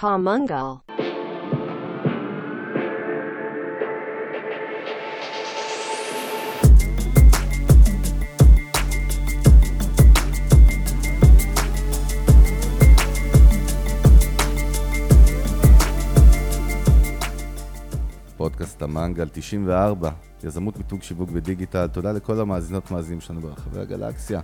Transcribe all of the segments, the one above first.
Pamungal. פודקאסט המנגל 94, יזמות מיתוג שיווק ודיגיטל, תודה לכל המאזינות מאזינים שלנו ברחבי הגלקסיה.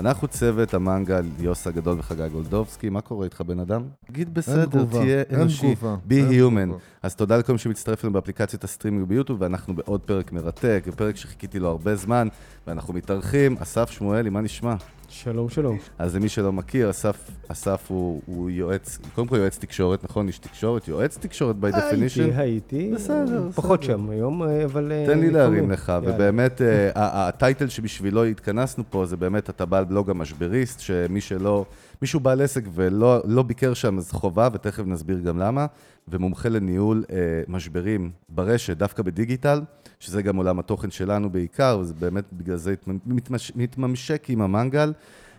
אנחנו צוות המנגל, יוס הגדול וחגי גולדובסקי, מה קורה איתך בן אדם? תגיד בסדר, תהיה אנושי, be human. אז תודה לכל מי שמצטרף אלינו באפליקציית הסטרימינג ביוטיוב, ואנחנו בעוד פרק מרתק, פרק שחיכיתי לו הרבה זמן, ואנחנו מתארחים. אסף שמואלי, מה נשמע? שלום, שלום. אז למי שלא מכיר, אסף, אסף הוא, הוא יועץ, קודם כל יועץ תקשורת, נכון? איש תקשורת, יועץ תקשורת by definition. הייתי, הייתי. בסדר, פחות בסדר. שם היום, אבל... אה, תן לי. להרים לך, יאללה. ובאמת, אה, הטייטל שבשבילו התכנסנו פה זה באמת אתה בעל בלוג המשבריסט, שמי שלא, מישהו בעל עסק ולא לא ביקר שם אז חובה, ותכף נסביר גם למה, ומומחה לניהול אה, משברים ברשת, דווקא בדיגיטל, שזה גם עולם התוכן שלנו בעיקר, וזה באמת בגלל זה מתמש, מתממשק עם המנגל.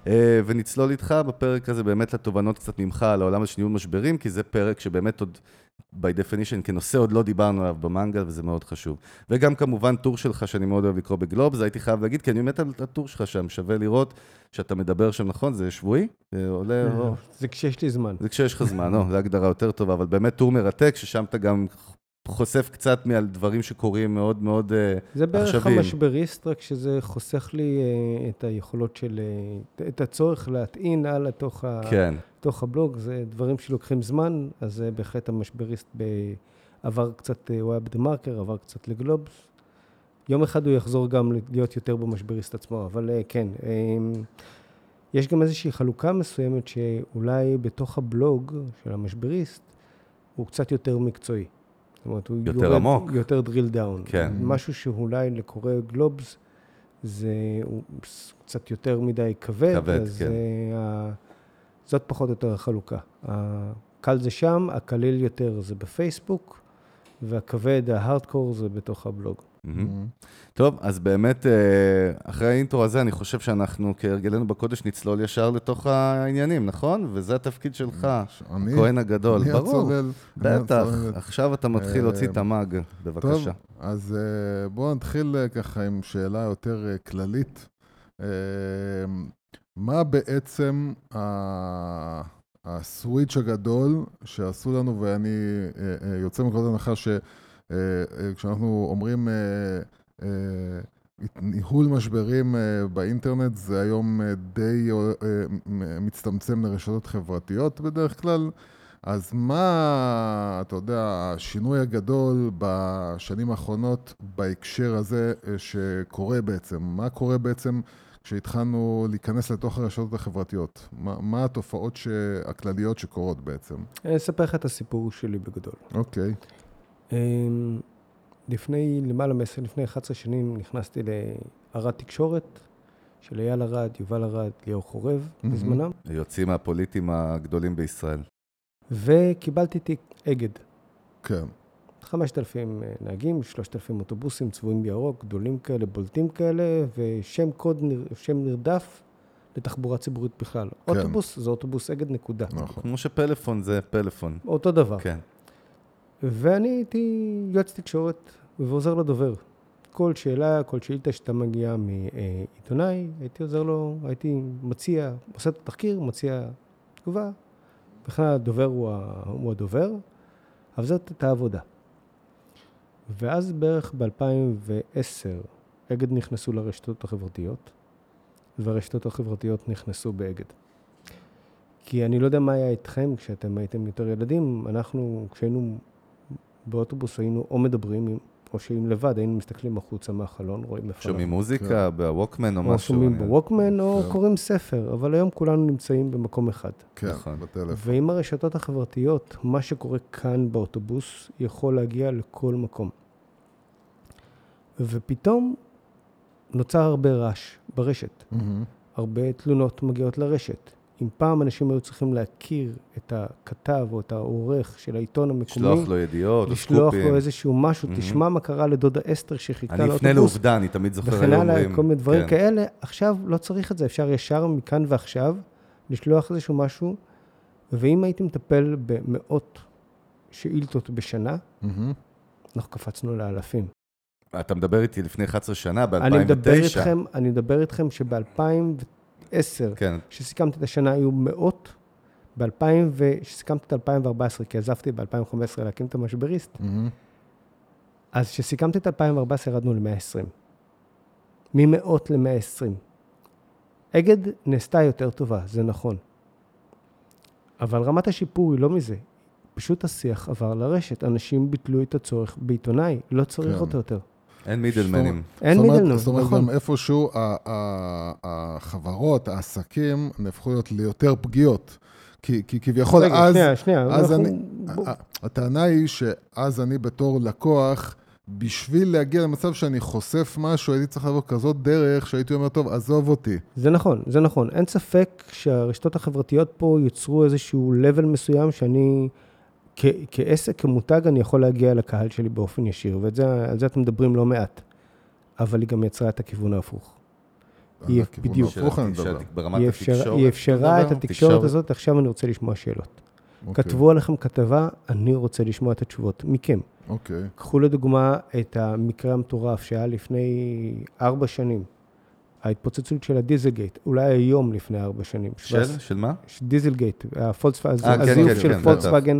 אה, ונצלול איתך בפרק הזה באמת לתובנות קצת ממך על העולם של ניהול משברים, כי זה פרק שבאמת עוד, by definition, כנושא עוד לא דיברנו עליו במנגל, וזה מאוד חשוב. וגם כמובן טור שלך, שאני מאוד אוהב לקרוא בגלובס, הייתי חייב להגיד, כי אני מת על הטור שלך שם, שווה לראות שאתה מדבר שם, נכון? זה שבועי? זה עולה... זה כשיש לי זמן. זה כשיש לך זמן, לא, זו הגדרה יותר טובה, אבל באמת טור מרתק, ששם אתה גם חושף קצת מעל דברים שקורים מאוד מאוד אה, זה בערך עכשוויים. המשבריסט, רק שזה חוסך לי אה, את היכולות של... אה, את הצורך להטעין הלאה תוך ה- כן. תוך הבלוג. זה דברים שלוקחים זמן, אז זה בהחלט המשבריסט ב- עבר קצת, הוא היה בדה-מרקר, עבר קצת לגלובס. יום אחד הוא יחזור גם להיות יותר במשבריסט עצמו, אבל כן. אה, יש גם איזושהי חלוקה מסוימת שאולי בתוך הבלוג של המשבריסט הוא קצת יותר מקצועי. זאת אומרת, הוא יותר עמוק. יותר drill down. כן. משהו שאולי לקורא גלובס זה הוא קצת יותר מדי כבד. כבד, אז כן. אה, ה- זאת פחות או יותר החלוקה. הקל זה שם, הקליל יותר זה בפייסבוק, והכבד, ההארדקור, זה בתוך הבלוג. טוב, אז באמת, אה, אחרי האינטרו הזה, אני חושב שאנחנו, כהרגלנו בקודש, נצלול ישר לתוך העניינים, נכון? וזה התפקיד שלך? הכהן הגדול. אני ברור, הצולל. בטח. עכשיו אתה מתחיל להוציא את אה, המאג, בבקשה. טוב, אז אה, בואו נתחיל אה, ככה עם שאלה יותר אה, כללית. אה, מה בעצם ה- הסוויץ' הגדול שעשו לנו, ואני אה, אה, יוצא מנקודת הנחה שכשאנחנו אומרים אה, אה, ניהול משברים באינטרנט, זה היום די מצטמצם לרשתות חברתיות בדרך כלל. אז מה, אתה יודע, השינוי הגדול בשנים האחרונות בהקשר הזה שקורה בעצם? מה קורה בעצם כשהתחלנו להיכנס לתוך הרשתות החברתיות? מה, מה התופעות ש... הכלליות שקורות בעצם? אני אספר לך את הסיפור שלי בגדול. אוקיי, אמ, לפני למעלה מ-10, לפני 11 שנים נכנסתי לערד תקשורת של אייל ארד, יובל ארד, ליאור חורב מהמם. בזמנם, היוצאים הפוליטיים הגדולים בישראל. וקיבלתי תיק אגד. כן. 5,000 נהגים, 3,000 אוטובוסים צבועים בירוק, גדולים כאלה, בולטים כאלה, ושם קוד, שם נרדף לתחבורה ציבורית בכלל. כן. אוטובוס זה אוטובוס אגד, נקודה. נכון. כמו שפלאפון זה פלאפון. אותו דבר. כן. ואני הייתי יועץ תקשורת ועוזר לדובר. כל שאלה, כל שאילתה שאתה מגיע מעיתונאי, הייתי עוזר לו, הייתי מציע, עושה את התחקיר, מציע תגובה. בכלל הדובר הוא, הדובר, אבל זאת הייתה העבודה. ואז בערך ב-2010, אגד נכנסו לרשתות החברתיות, והרשתות החברתיות נכנסו באגד. כי אני לא יודע מה היה איתכם כשאתם הייתם יותר ילדים, אנחנו, כשהיינו באוטובוס, היינו או מדברים, עם- או שאם לבד, היינו מסתכלים החוצה מהחלון, רואים איפה שומעים. מוזיקה בווקמן או או משהו. שומעים אני- בווקמן, או כן. קוראים ספר, אבל היום כולנו נמצאים במקום אחד. כן, נכון. בטלפון. ועם הרשתות החברתיות, מה שקורה כאן באוטובוס יכול להגיע לכל מקום. ופתאום נוצר הרבה רעש ברשת. מהמם. הרבה תלונות מגיעות לרשת. אם פעם אנשים היו צריכים להכיר את הכתב או את העורך של העיתון המקומי, לשלוח לו ידיעות לשלוח סקופים. לו איזשהו משהו, מהמם. תשמע מה קרה לדודה אסתר שחיכתה אני אפנה לאוטובוס, לעובדה, אני תמיד זוכר, וכן הלאה, כל מיני דברים כן. כאלה. עכשיו לא צריך את זה, אפשר ישר מכאן ועכשיו לשלוח איזשהו משהו, ואם הייתי מטפל במאות שאילתות בשנה, מהמם. אנחנו קפצנו לאלפים. אתה מדבר איתי לפני 11 שנה, ב-2009. אני מדבר איתכם, אני מדבר איתכם שב-2010, כן, כשסיכמתי את השנה, היו מאות. ב-2000, כשסיכמתי את 2014, כי עזבתי ב-2015 להקים את המשבריסט, מהמם. אז כשסיכמתי את 2014 ירדנו ל-120. ממאות ל-120. אגד נעשתה יותר טובה, זה נכון. אבל רמת השיפור היא לא מזה. פשוט השיח עבר לרשת. אנשים ביטלו את הצורך בעיתונאי, לא צריך כן. אותו יותר. אין מידלמנים. אין מידלמן, זאת אומרת, נכון. גם איפשהו החברות, העסקים, נהפכו להיות ליותר פגיעות. כי כי כביכול רגע, אז... שנייה, שנייה. אז אנחנו- אני- בוא- הטענה היא שאז אני בתור לקוח, בשביל להגיע למצב שאני חושף משהו, הייתי צריך לעבור כזאת דרך שהייתי אומר, טוב, עזוב אותי. זה נכון, זה נכון. אין ספק שהרשתות החברתיות פה יוצרו איזשהו level מסוים שאני, כעסק, כמותג, אני יכול להגיע לקהל שלי באופן ישיר, ועל זה אתם מדברים לא מעט. אבל היא גם יצרה את הכיוון ההפוך. על היא- בדיוק. ההפוך אני מדבר. ברמת התקשורת. היא אפשרה את? התקשורת הזאת, עכשיו אני רוצה לשמוע שאלות. אוקיי, כתבו עליכם כתבה, אני רוצה לשמוע את התשובות מכם. אוקיי. קחו לדוגמה את המקרה המטורף שהיה לפני ארבע שנים. ההתפוצצות של הדיזלגייט, אולי היום לפני ארבע שנים. של? של מה? דיזלגייט, אה, כן, הזיוף כן, של כן, פולקסווגן,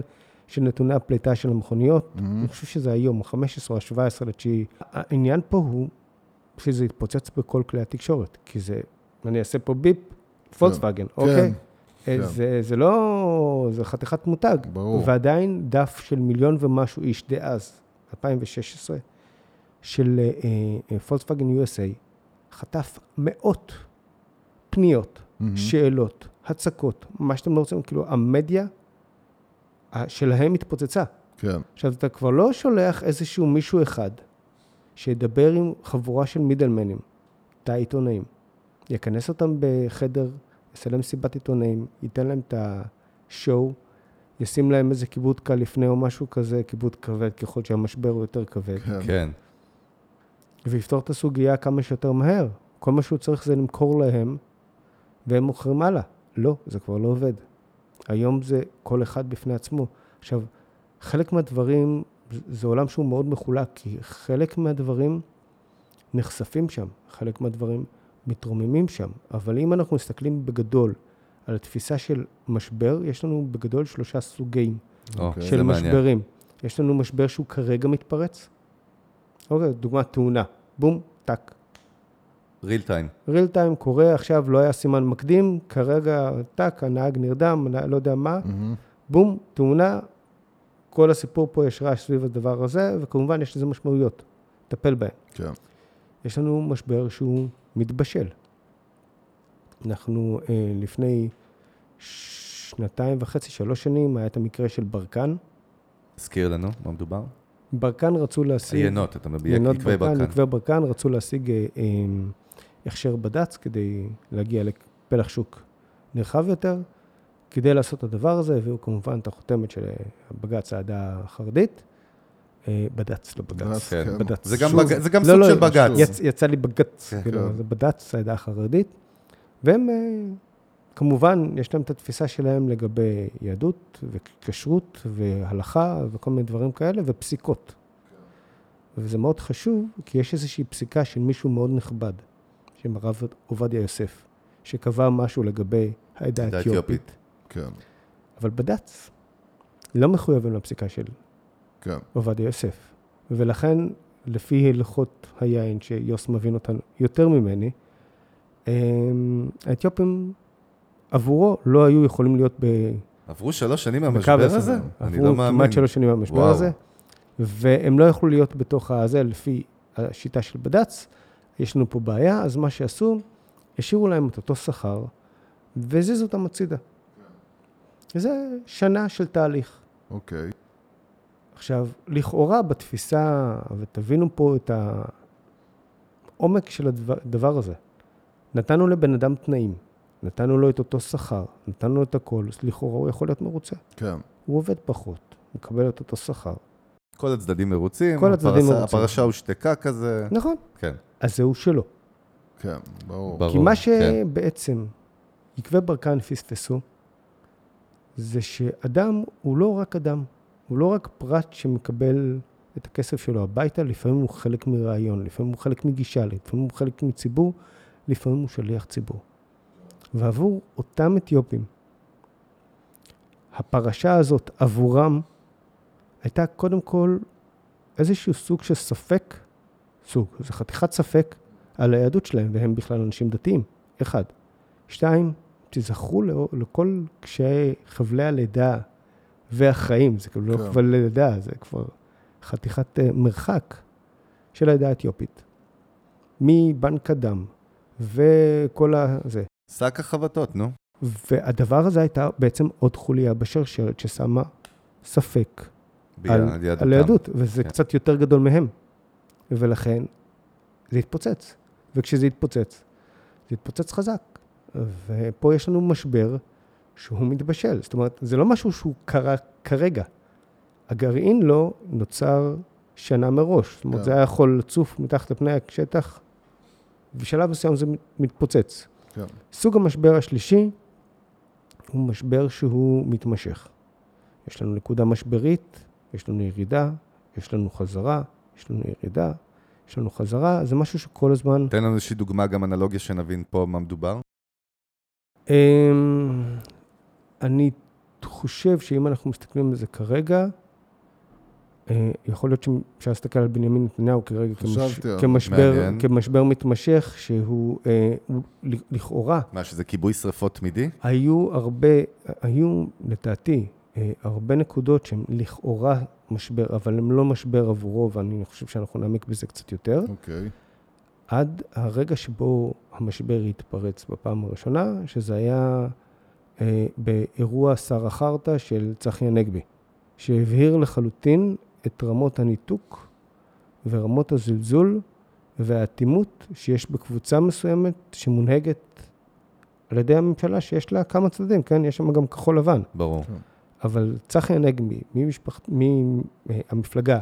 של נתוני הפליטה של המכוניות. מהמם. אני חושב שזה היום, ה-15 או ה-17 לתשיעי. העניין פה הוא שזה יתפוצץ בכל כלי התקשורת, כי זה, אני אעשה פה ביפ, פולקסווגן, אוקיי? כן, אה, כן. זה, זה לא, זה חתיכת מותג. ברור. ועדיין דף של מיליון ומשהו איש דאז, 2016, של אה, פולקסווגן USA, חטף מאות פניות, מהמם. שאלות, הצקות, מה שאתם לא רוצים, כאילו, המדיה שלהם התפוצצה. כן, עכשיו, אתה כבר לא שולח איזשהו מישהו אחד שידבר עם חבורה של מידלמנים, תא עיתונאים, יכנס אותם בחדר, יעשה להם מסיבת עיתונאים, ייתן להם את השואו, ישים להם איזה כיבוד קל לפני או משהו כזה, כיבוד כבד ככל שהמשבר הוא יותר כבד, כן. כן. ויפתור את הסוגיה כמה שיותר מהר. כל מה שהוא צריך זה למכור להם, והם מוכרים הלאה. לא, זה כבר לא עובד. היום זה כל אחד בפני עצמו. עכשיו, חלק מהדברים, זה עולם שהוא מאוד מחולק, כי חלק מהדברים נחשפים שם, חלק מהדברים מתרוממים שם. אבל אם אנחנו מסתכלים בגדול על התפיסה של משבר, יש לנו בגדול שלושה סוגים או, אוקיי. זה של מעניין. משברים. יש לנו משבר שהוא כרגע מתפרץ. אוקיי, דוגמה, תאונה. בום, טאק. ריל טיים. ריל טיים קורה, עכשיו לא היה סימן מקדים, כרגע טאק, הנהג נרדם, לא יודע מה, מהמם. בום, תאונה, כל הסיפור פה יש רעש סביב הדבר הזה, וכמובן יש לזה משמעויות, טפל בהן. כן. יש לנו משבר שהוא מתבשל. אנחנו אה, לפני שנתיים וחצי, שלוש שנים, היה את המקרה של ברקן. הזכיר לנו, מה מדובר? ברקן רצו להשיג... היינות, אתה מביע עקבי ברקן. עקבי ברקן, רצו להשיג אה, אה, הכשר בד"ץ כדי להגיע לפלח שוק נרחב יותר. כדי לעשות את הדבר הזה, הביאו כמובן את החותמת של בג"ץ, העדה החרדית. אה, בד"ץ, לא בג"ץ. בד"ץ, כן. בד"ץ. זה גם לא, סוג לא, של שוב. בג"ץ. יצ, יצא לי בג"ץ, כן. כאילו, כן. זה בד"ץ, העדה החרדית. והם, אה, כמובן, יש להם את התפיסה שלהם לגבי יהדות וכשרות והלכה וכל מיני דברים כאלה, ופסיקות. וזה מאוד חשוב, כי יש איזושהי פסיקה של מישהו מאוד נכבד, של הרב עובדיה יוסף, שקבע משהו לגבי העדה האתיופית. כן, אבל בד"ץ לא מחויבים לפסיקה של כן. עובדיה יוסף. ולכן, לפי הלכות היין, שיוס מבין אותן יותר ממני, אמ, האתיופים עבורו לא היו יכולים להיות ב... עברו שלוש שנים מהמשבר הזה. אני לא עברו מאמין. כמעט שלוש שנים מהמשבר. הזה, והם לא יכלו להיות בתוך הזה לפי השיטה של בד"ץ. יש לנו פה בעיה, אז מה שעשו, השאירו להם את אותו שכר, והזיזו אותם הצידה. זה שנה של תהליך. אוקיי. עכשיו, לכאורה בתפיסה, ותבינו פה את העומק של הדבר, הזה, נתנו לבן אדם תנאים, נתנו לו את אותו שכר, נתנו לו את הכל, אז לכאורה הוא יכול להיות מרוצה. כן. הוא עובד פחות, מקבל את אותו שכר. כל הצדדים מרוצים. כל הצדדים הפרסה- מרוצים. הפרשה הושתקה כזה. נכון, כן. אז זהו שלו. כן, ברור. ברור. כי מה כן. שבעצם עקבי ברקן פספסו, זה שאדם הוא לא רק אדם, הוא לא רק פרט שמקבל את הכסף שלו הביתה, לפעמים הוא חלק מרעיון, לפעמים הוא חלק מגישה, לפעמים הוא חלק מציבור, לפעמים הוא שליח ציבור. ועבור אותם אתיופים, הפרשה הזאת עבורם הייתה קודם כל איזשהו סוג של ספק, סוג, זה חתיכת ספק על היהדות שלהם, והם בכלל אנשים דתיים, אחד. שתיים, תזכרו לכל קשיי חבלי הלידה והחיים, זה כאילו לא כן. חבלי לידה, זה כבר חתיכת אה, מרחק של העדה האתיופית. מבנק הדם וכל ה... זה. שק החבטות, נו. והדבר הזה הייתה בעצם עוד חוליה בשרשרת ששמה ספק. על היהדות, וזה כן. קצת יותר גדול מהם. ולכן זה התפוצץ. וכשזה התפוצץ, זה התפוצץ חזק. ופה יש לנו משבר שהוא מתבשל. זאת אומרת, זה לא משהו שהוא קרה כרגע. הגרעין לא נוצר שנה מראש. זאת אומרת, כן. זה היה יכול לצוף מתחת לפני השטח, ובשלב מסוים זה מתפוצץ. כן. סוג המשבר השלישי הוא משבר שהוא מתמשך. יש לנו נקודה משברית, יש לנו ירידה, יש לנו חזרה, יש לנו ירידה, יש לנו חזרה, זה משהו שכל הזמן... תן לנו איזושהי דוגמה, גם אנלוגיה, שנבין פה מה מדובר. אמ, אני חושב שאם אנחנו מסתכלים על זה כרגע, אה, יכול להיות שאפשר להסתכל על בנימין נתניהו כרגע כמש, זה. כמשבר, מעניין. כמשבר מתמשך, שהוא אה, לכאורה מה, שזה כיבוי שרפות תמידי? היו הרבה, היו לדעתי אה, הרבה נקודות שהן לכאורה משבר, אבל הן לא משבר עבורו, ואני חושב שאנחנו נעמיק בזה קצת יותר, אוקיי. עד הרגע שבו המשבר התפרץ בפעם הראשונה, שזה היה אה, באירוע שר החרטא של צחי הנגבי, שהבהיר לחלוטין את רמות הניתוק ורמות הזלזול והאטימות שיש בקבוצה מסוימת שמונהגת על ידי הממשלה, שיש לה כמה צדדים, כן? יש שם גם כחול לבן. ברור. אבל צחי הנגבי, מהמפלגה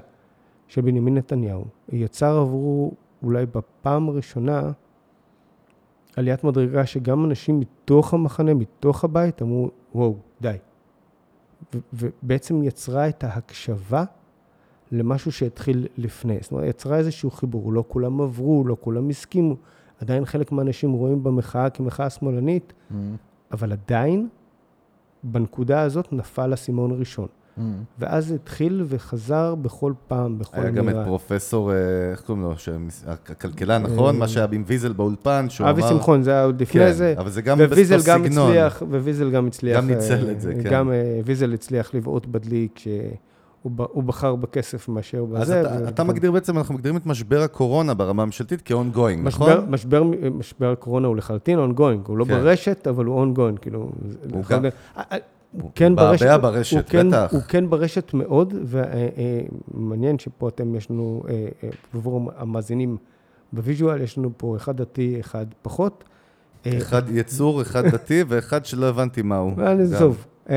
של בנימין נתניהו, יצר עבורו אולי בפעם הראשונה עליית מדרגה שגם אנשים מתוך המחנה, מתוך הבית, אמרו, וואו, די. ובעצם יצרה את ההקשבה למשהו שהתחיל לפני. זאת אומרת, יצרה איזשהו חיבור, לא כולם עברו, לא כולם הסכימו. עדיין חלק מהאנשים רואים במחאה כמחאה שמאלנית, Mm, אבל עדיין, בנקודה הזאת נפל אסימון ראשון. mm. ואז התחיל וחזר בכל פעם, בכל היה גם את אמירה. פרופסור, אה, איך קוראים לו? הכלכלן, נכון? אה, מה שהיה עם ויזל באולפן, שהוא אמר... אבי שמחון, זה היה עוד לפני כן, זה. אבל זה גם באותו גם. הצליח, וויזל גם הצליח. גם ניצל אה, את זה, כן. גם אה, ויזל הצליח לבעוט בדלי ב- הוא בחר בכסף מאשר אז בזה. אתה, ו- אתה מגדיר בעצם, אנחנו מגדירים את משבר הקורונה ברמה הממשלתית כ-ongoing, נכון? משבר, משבר הקורונה הוא לחלוטין ongoing, הוא לא כן. ברשת, אבל הוא ongoing, כאילו... הוא גם- אה, אה, הוא הוא כן ברשת, ברשת, הוא כן, בטח. הוא כן ברשת מאוד, ומעניין שפה אתם, יש לנו, אה, אה, עבור המאזינים ב visual, יש לנו פה אחד דתי, אחד פחות. אה, אחד יצור, אחד דתי, ואחד שלא הבנתי. אבל גם. עזוב. אה,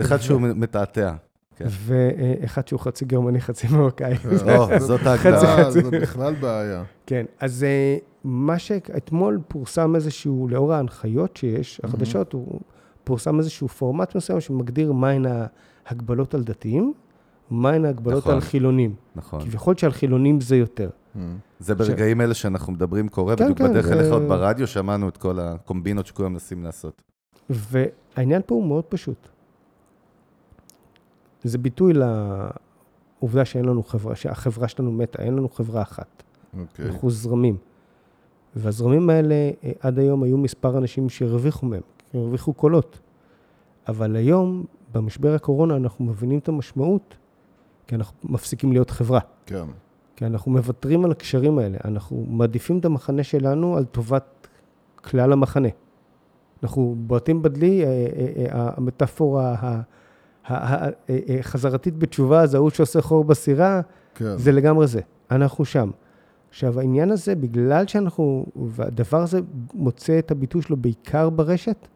אחד שהוא מתעתע. כן. ואחד שהוא חצי גרמני, חצי מרוקאי. או, זאת ההגדרה. אה, זה בכלל בעיה. כן, אז אה, מה שאתמול פורסם איזשהו, לאור ההנחיות שיש, החדשות, הוא פורסם איזשהו פורמט מסוים שמגדיר מהן ההגבלות על דתיים, מהן ההגבלות נכון. על חילונים. נכון. כביכול שעל חילונים זה יותר. Mm. זה ברגעים אלה שאנחנו מדברים קורה, כן, בדיוק כן, בדרך אליך עוד ברדיו, שמענו את כל הקומבינות שכולם מנסים לעשות. והעניין פה הוא מאוד פשוט. זה ביטוי לעובדה שאין לנו חברה, שהחברה שלנו מתה, אין לנו חברה אחת. אוקיי. אנחנו זרמים. והזרמים האלה אה, עד היום היו מספר אנשים שהרוויחו מהם, הרוויחו קולות. אבל היום, במשבר הקורונה, אנחנו מבינים את המשמעות, כי אנחנו מפסיקים להיות חברה. כן. כי אנחנו מוותרים על הקשרים האלה. אנחנו מעדיפים את המחנה שלנו על טובת כלל המחנה. אנחנו בועטים בדלי, אה, אה, המטאפורה החזרתית בתשובה, זה ההוא שעושה חור בסירה, כן. זה לגמרי זה, אנחנו שם. עכשיו, העניין הזה, בגלל שאנחנו, והדבר הזה מוצא את הביטוי שלו בעיקר ברשת,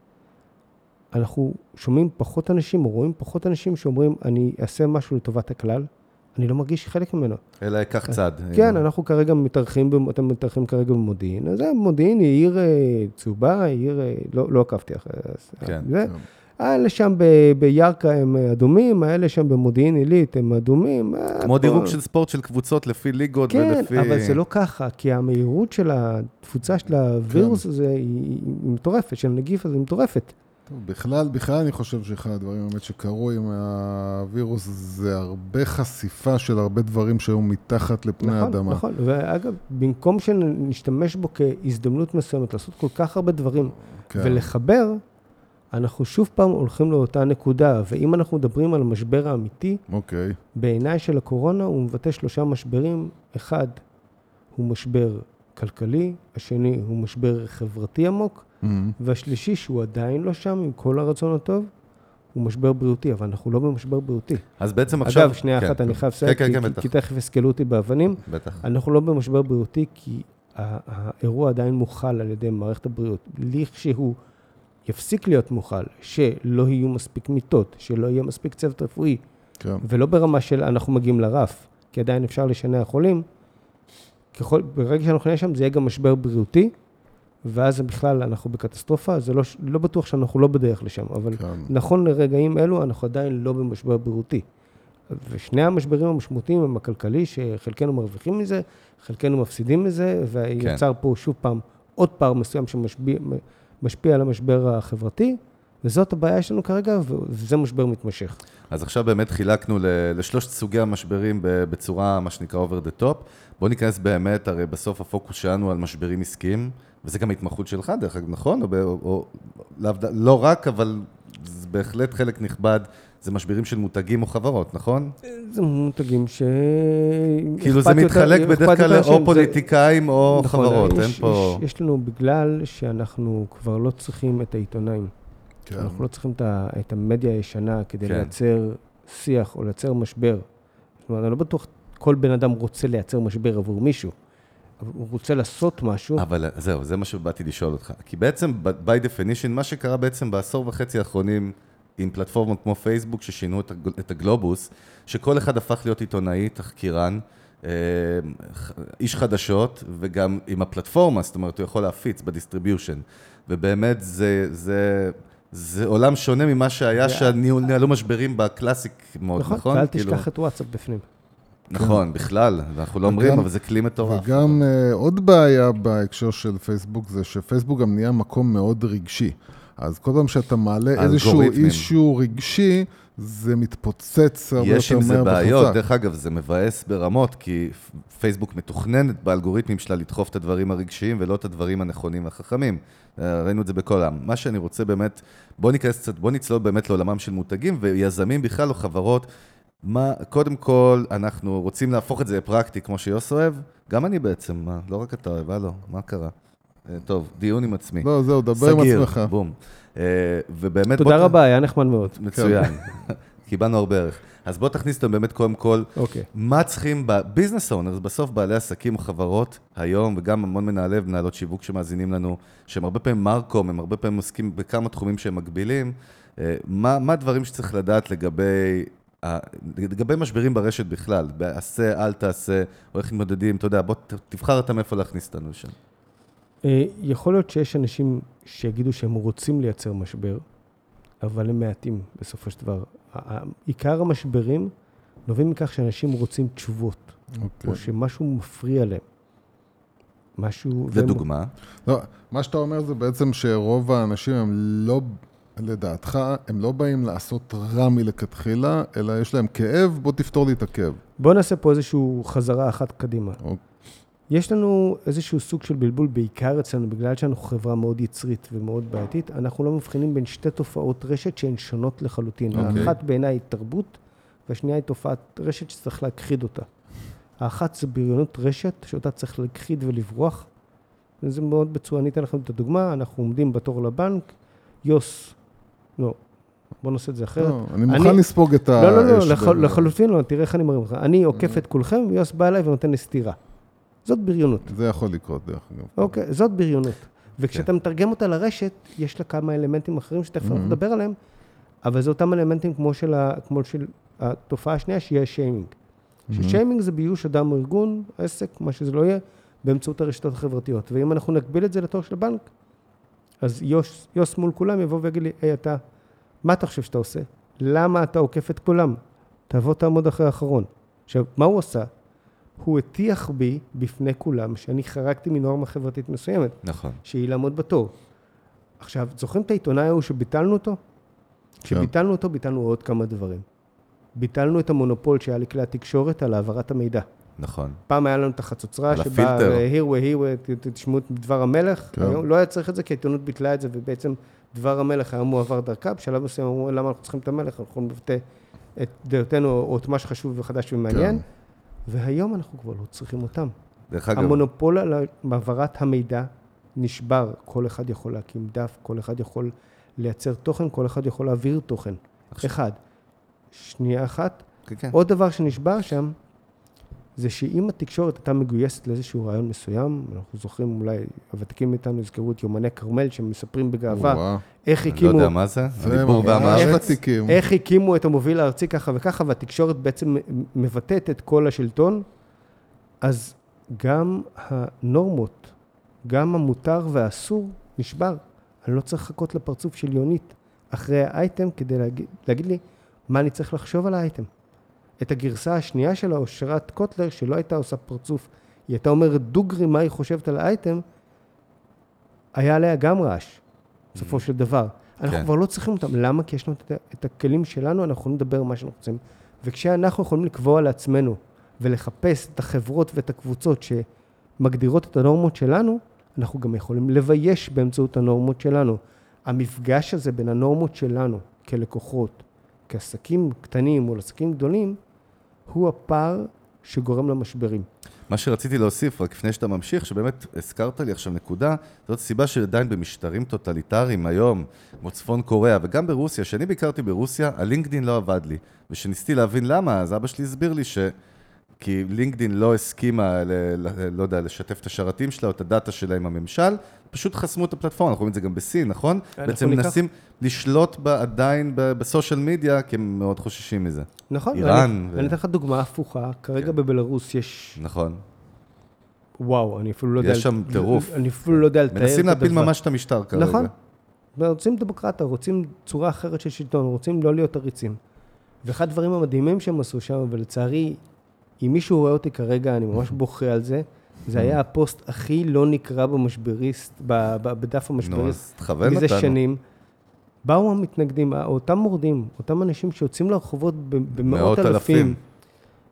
אנחנו שומעים פחות אנשים, או רואים פחות אנשים שאומרים, אני אעשה משהו לטובת הכלל, אני לא מרגיש חלק ממנו. אלא אקח צד. כן, אנחנו כרגע מתארחים, אתם מתארחים כרגע במודיעין, אז זה מודיעין היא עיר אה, צהובה, היא עיר, אה, לא, לא עקבתי אחרי כן. זה, כן. האלה שם ב- בירכא הם אדומים, האלה שם במודיעין עילית הם אדומים. אה, כמו פה- דירוג של ספורט של קבוצות לפי ליגות כן, ולפי... אבל זה לא ככה, כי המהירות של התפוצה של הווירוס הזה היא היא מטורפת, של הנגיף הזה היא מטורפת. בכלל, בכלל אני חושב שאחד הדברים באמת שקרו עם הווירוס זה הרבה חשיפה של הרבה דברים שהיו מתחת לפני נכון, האדמה. נכון. ואגב, במקום שנשתמש בו כהזדמנות מסוימת לעשות כל כך הרבה דברים כן. ולחבר, אנחנו שוב פעם הולכים לאותה נקודה. ואם אנחנו מדברים על המשבר האמיתי, אוקיי. בעיניי של הקורונה הוא מבטא שלושה משברים. אחד הוא משבר כלכלי, השני הוא משבר חברתי עמוק, מהמם. והשלישי, שהוא עדיין לא שם עם כל הרצון הטוב, הוא משבר בריאותי, אבל אנחנו לא במשבר בריאותי. אז בעצם עכשיו... אגב, שנייה כן, אחת, אני כן. חייב לסיים, כן, כן, כי- כן, כי-. כי תכף יסקלו אותי באבנים. בטח. אנחנו לא במשבר בריאותי, כי האירוע עדיין מוכל על ידי מערכת הבריאות. לכשהוא יפסיק להיות מוכל, שלא יהיו מספיק מיטות, שלא יהיה מספיק צוות רפואי, כן. ולא ברמה של אנחנו מגיעים לרף, כי עדיין אפשר לשנע חולים, ככל, ברגע שאנחנו נהיה שם זה יהיה גם משבר בריאותי, ואז בכלל אנחנו בקטסטרופה, זה לא, לא בטוח שאנחנו לא בדרך לשם, אבל כן. נכון לרגעים אלו, אנחנו עדיין לא במשבר בריאותי. ושני המשברים המשמעותיים הם הכלכלי, שחלקנו מרוויחים מזה, חלקנו מפסידים מזה, ויצר פה שוב פעם עוד פער מסוים שמשפיע על המשבר החברתי, וזאת הבעיה שלנו כרגע, וזה משבר מתמשך. אז עכשיו באמת חילקנו לשלושת סוגי המשברים בצורה, מה שנקרא over the top. בוא ניכנס באמת, הרי בסוף הפוקוס שלנו על משברים עסקיים, וזה גם ההתמחות שלך, דרך אגב, נכון? או, או, או לאו ד- לא רק, אבל זה בהחלט חלק נכבד, זה משברים של מותגים או חברות, נכון? זה מותגים ש... כאילו זה אכפת יותר- מתחלק בדרך כלל או זה- פוליטיקאים או נכון, חברות, יש- אין פה... יש, יש לנו, בגלל שאנחנו כבר לא צריכים את העיתונאים, כן. אנחנו לא צריכים את, ה, את המדיה הישנה כדי כן. לייצר שיח או לייצר משבר. זאת אומרת, אני לא בטוח כל בן אדם רוצה לייצר משבר עבור מישהו, הוא רוצה לעשות משהו. אבל זהו, זה מה שבאתי לשאול אותך. כי בעצם, by definition, מה שקרה בעצם בעשור וחצי האחרונים עם פלטפורמות כמו פייסבוק, ששינו את הג- את הגלובוס, שכל אחד הפך להיות עיתונאי, תחקירן, אה, איש חדשות, וגם עם הפלטפורמה, זאת אומרת, הוא יכול להפיץ ב distribution. ובאמת, זה, זה, זה עולם שונה ממה שהיה, שניהלו משברים בקלאסיק מוד, נכון? נכון, ואל כאילו- תשכח את וואטסאפ בפנים. נכון, בכלל, אנחנו לא אומרים, אבל זה כלי מטורף. וגם uh, עוד בעיה בהקשר של פייסבוק זה שפייסבוק גם נהיה מקום מאוד רגשי. אז כל פעם שאתה מעלה איזשהו. אישו רגשי, זה מתפוצץ הרבה יותר מהר יש עם זה בעיות, וחזק. דרך אגב, זה מבאס ברמות, כי פייסבוק מתוכננת באלגוריתמים שלה לדחוף את הדברים הרגשיים ולא את הדברים הנכונים והחכמים. אה, ראינו את זה בכל העם. מה שאני רוצה באמת, בוא ניכנס קצת, בוא נצלול באמת לעולמם של מותגים ויזמים בכלל או חברות. מה, קודם כל, אנחנו רוצים להפוך את זה לפרקטי, כמו שיוס אוהב. גם אני בעצם, מה, לא רק אתה אוהב, הלו, מה קרה? אה, טוב, דיון עם עצמי. לא, זהו, דבר עם סגיר, עצמך. בום. אה, ובאמת... תודה בוא ת- רבה, היה נחמד מאוד. מצוין. קיבלנו הרבה ערך. אז בוא תכניס אותם באמת קודם כל, אוקיי. מה צריכים בביזנס אונרס, בסוף בעלי עסקים או חברות היום, וגם המון מנהלי ומנהלות שיווק שמאזינים לנו, שהם הרבה פעמים מרקום, הם הרבה פעמים עוסקים בכמה תחומים שהם מקבילים, אה, מה, מה הדברים שצריך לדעת לגבי, לגבי משברים ברשת בכלל, בעשה, אל תעשה, או איך מתמודדים, אתה יודע, בוא תבחר אתה מאיפה להכניס אותנו לשם. אה, יכול להיות שיש אנשים שיגידו שהם רוצים לייצר משבר, אבל הם מעטים בסופו של דבר. עיקר המשברים נובעים מכך שאנשים רוצים תשובות, אוקיי. או שמשהו מפריע להם. משהו... והם- לדוגמה, לא, מה שאתה אומר זה בעצם שרוב האנשים הם לא, לדעתך, הם לא באים לעשות רע מלכתחילה, אלא יש להם כאב, בוא תפתור לי את הכאב. בואו נעשה פה איזושהי חזרה אחת קדימה. אוקיי. יש לנו איזשהו סוג של בלבול, בעיקר אצלנו, בגלל שאנחנו חברה מאוד יצרית ומאוד בעייתית, אנחנו לא מבחינים בין שתי תופעות רשת שהן שונות לחלוטין. אוקיי. האחת בעיניי היא תרבות, והשנייה היא תופעת רשת שצריך להכחיד אותה. האחת זה בריונות רשת, שאותה צריך להכחיד ולברוח. וזה מאוד בצורה, אני אתן לכם את הדוגמה, אנחנו עומדים בתור לבנק, יוס, לא, בואו נעשה את זה אחרת. לא, אני מוכן אני- לספוג את האש. לא, לא, לא, ב- לח- לחלוטין לא, תראה איך אני מרים לך. אני עוקף את כולכם, ויוס בא אליי ונותן לי סטירה. זאת בריונות, זה יכול לקרות, דרך אגב. אוקיי? זאת בריונות. וכשאתה מתרגם אותה לרשת, יש לה כמה אלמנטים אחרים שתכף אנחנו Mhm. נדבר עליהם, אבל זה אותם אלמנטים כמו של, ה, כמו של התופעה השנייה, שיהיה שיימינג. ששיימינג זה ביוש אדם או ארגון, עסק, מה שזה לא יהיה, באמצעות הרשתות החברתיות. ואם אנחנו נקביל את זה לתור של הבנק, אז יוס, יוס מול כולם יבוא ויגיד לי, היי, אתה מה אתה חושב שאתה עושה? למה אתה עוקף את כולם? תבוא תעמוד אחרי האחרון. עכשיו, מה הוא עשה? הוא הטיח בי בפני כולם שאני חרגתי מנורמה חברתית מסוימת, נכון. שהיא לעמוד בתור. עכשיו, זוכרים את העיתונאי ההוא שביטלנו אותו? כשביטלנו אותו, ביטלנו עוד כמה דברים. ביטלנו את המונופול שהיה לכלי התקשורת על העברת המידע. נכון. פעם היה לנו את החצוצרה שבאה, הפילטר. here we here, ת- תשמעו את דבר המלך. כן. היום לא היה צריך את זה, כי העיתונות ביטלה את זה, ובעצם דבר המלך היה מועבר דרכה. בשלב מסוים אמרו, למה אנחנו צריכים את המלך? אנחנו לבטא את דעותינו, או את מה שחשוב וחדש ומעניין. כן. והיום אנחנו כבר לא צריכים אותם. דרך אגב, המונופול על העברת המידע נשבר. כל אחד יכול להקים דף, כל אחד יכול לייצר תוכן, כל אחד יכול להעביר תוכן. עכשיו- אחד. שנייה אחת, כן, כן. עוד דבר שנשבר שם, זה שאם התקשורת הייתה מגויסת לאיזשהו רעיון מסוים, אנחנו זוכרים, אולי הוותיקים מאיתנו יזכרו את יומני כרמל, שמספרים בגאווה. איך אני לא הקימו, יודע מה זה, הדיבור. ותיקים. איך הקימו את המוביל הארצי ככה וככה, והתקשורת בעצם מבטאת את כל השלטון, אז גם הנורמות, גם המותר והאסור נשבר. אני לא צריך לחכות לפרצוף של יונית אחרי האייטם כדי להגיד, להגיד לי מה אני צריך לחשוב על האייטם. את הגרסה השנייה שלה, אושרת קוטלר, שלא הייתה עושה פרצוף, היא הייתה אומרת דוגרי מה היא חושבת על האייטם, היה עליה גם רעש, בסופו של דבר. אנחנו כן. כבר לא צריכים אותם. למה? כי יש לנו את, את הכלים שלנו, אנחנו יכולים לדבר מה שאנחנו רוצים. וכשאנחנו יכולים לקבוע לעצמנו ולחפש את החברות ואת הקבוצות שמגדירות את הנורמות שלנו, אנחנו גם יכולים לבייש באמצעות הנורמות שלנו. המפגש הזה בין הנורמות שלנו כלקוחות, כעסקים קטנים או לעסקים גדולים, הוא הפער שגורם למשברים. מה שרציתי להוסיף, רק לפני שאתה ממשיך, שבאמת הזכרת לי עכשיו נקודה, זאת סיבה שעדיין במשטרים טוטליטריים היום, כמו צפון קוריאה, וגם ברוסיה, כשאני ביקרתי ברוסיה, הלינקדין לא עבד לי. וכשניסיתי להבין למה, אז אבא שלי הסביר לי ש... כי לינקדין לא הסכימה, ל, ל, לא יודע, לשתף את השרתים שלה או את הדאטה שלה עם הממשל, פשוט חסמו את הפלטפורמה, אנחנו רואים את זה גם בסין, נכון? אנחנו בעצם מנסים לשלוט בה עדיין בסושיאל מדיה, כי הם מאוד חוששים מזה. נכון? איראן ואני- ו- ואני אתן לך דוגמה הפוכה. כרגע כן. בבלארוס יש, נכון. וואו, אני אפילו לא יודע... יש שם טירוף. אני אפילו לא יודע לתאר את הדבר. מנסים להפיל ממש את המשטר כרגע. נכון. רוצים דמוקרטיה, רוצים צורה אחרת של שלטון, רוצים לא להיות עריצים. ואחד הדברים המדהימים שהם עשו שם, ולצערי, אם מישהו רואה אותי כרגע, אני ממש בוכה על זה, זה היה הפוסט הכי לא נקרא במשבריסט, בדף נו, המשבריסט, אז תכוון מזה. שנים. באו המתנגדים, אותם מורדים, אותם אנשים שיוצאים לרחובות במאות מאות אלפים, אלפים.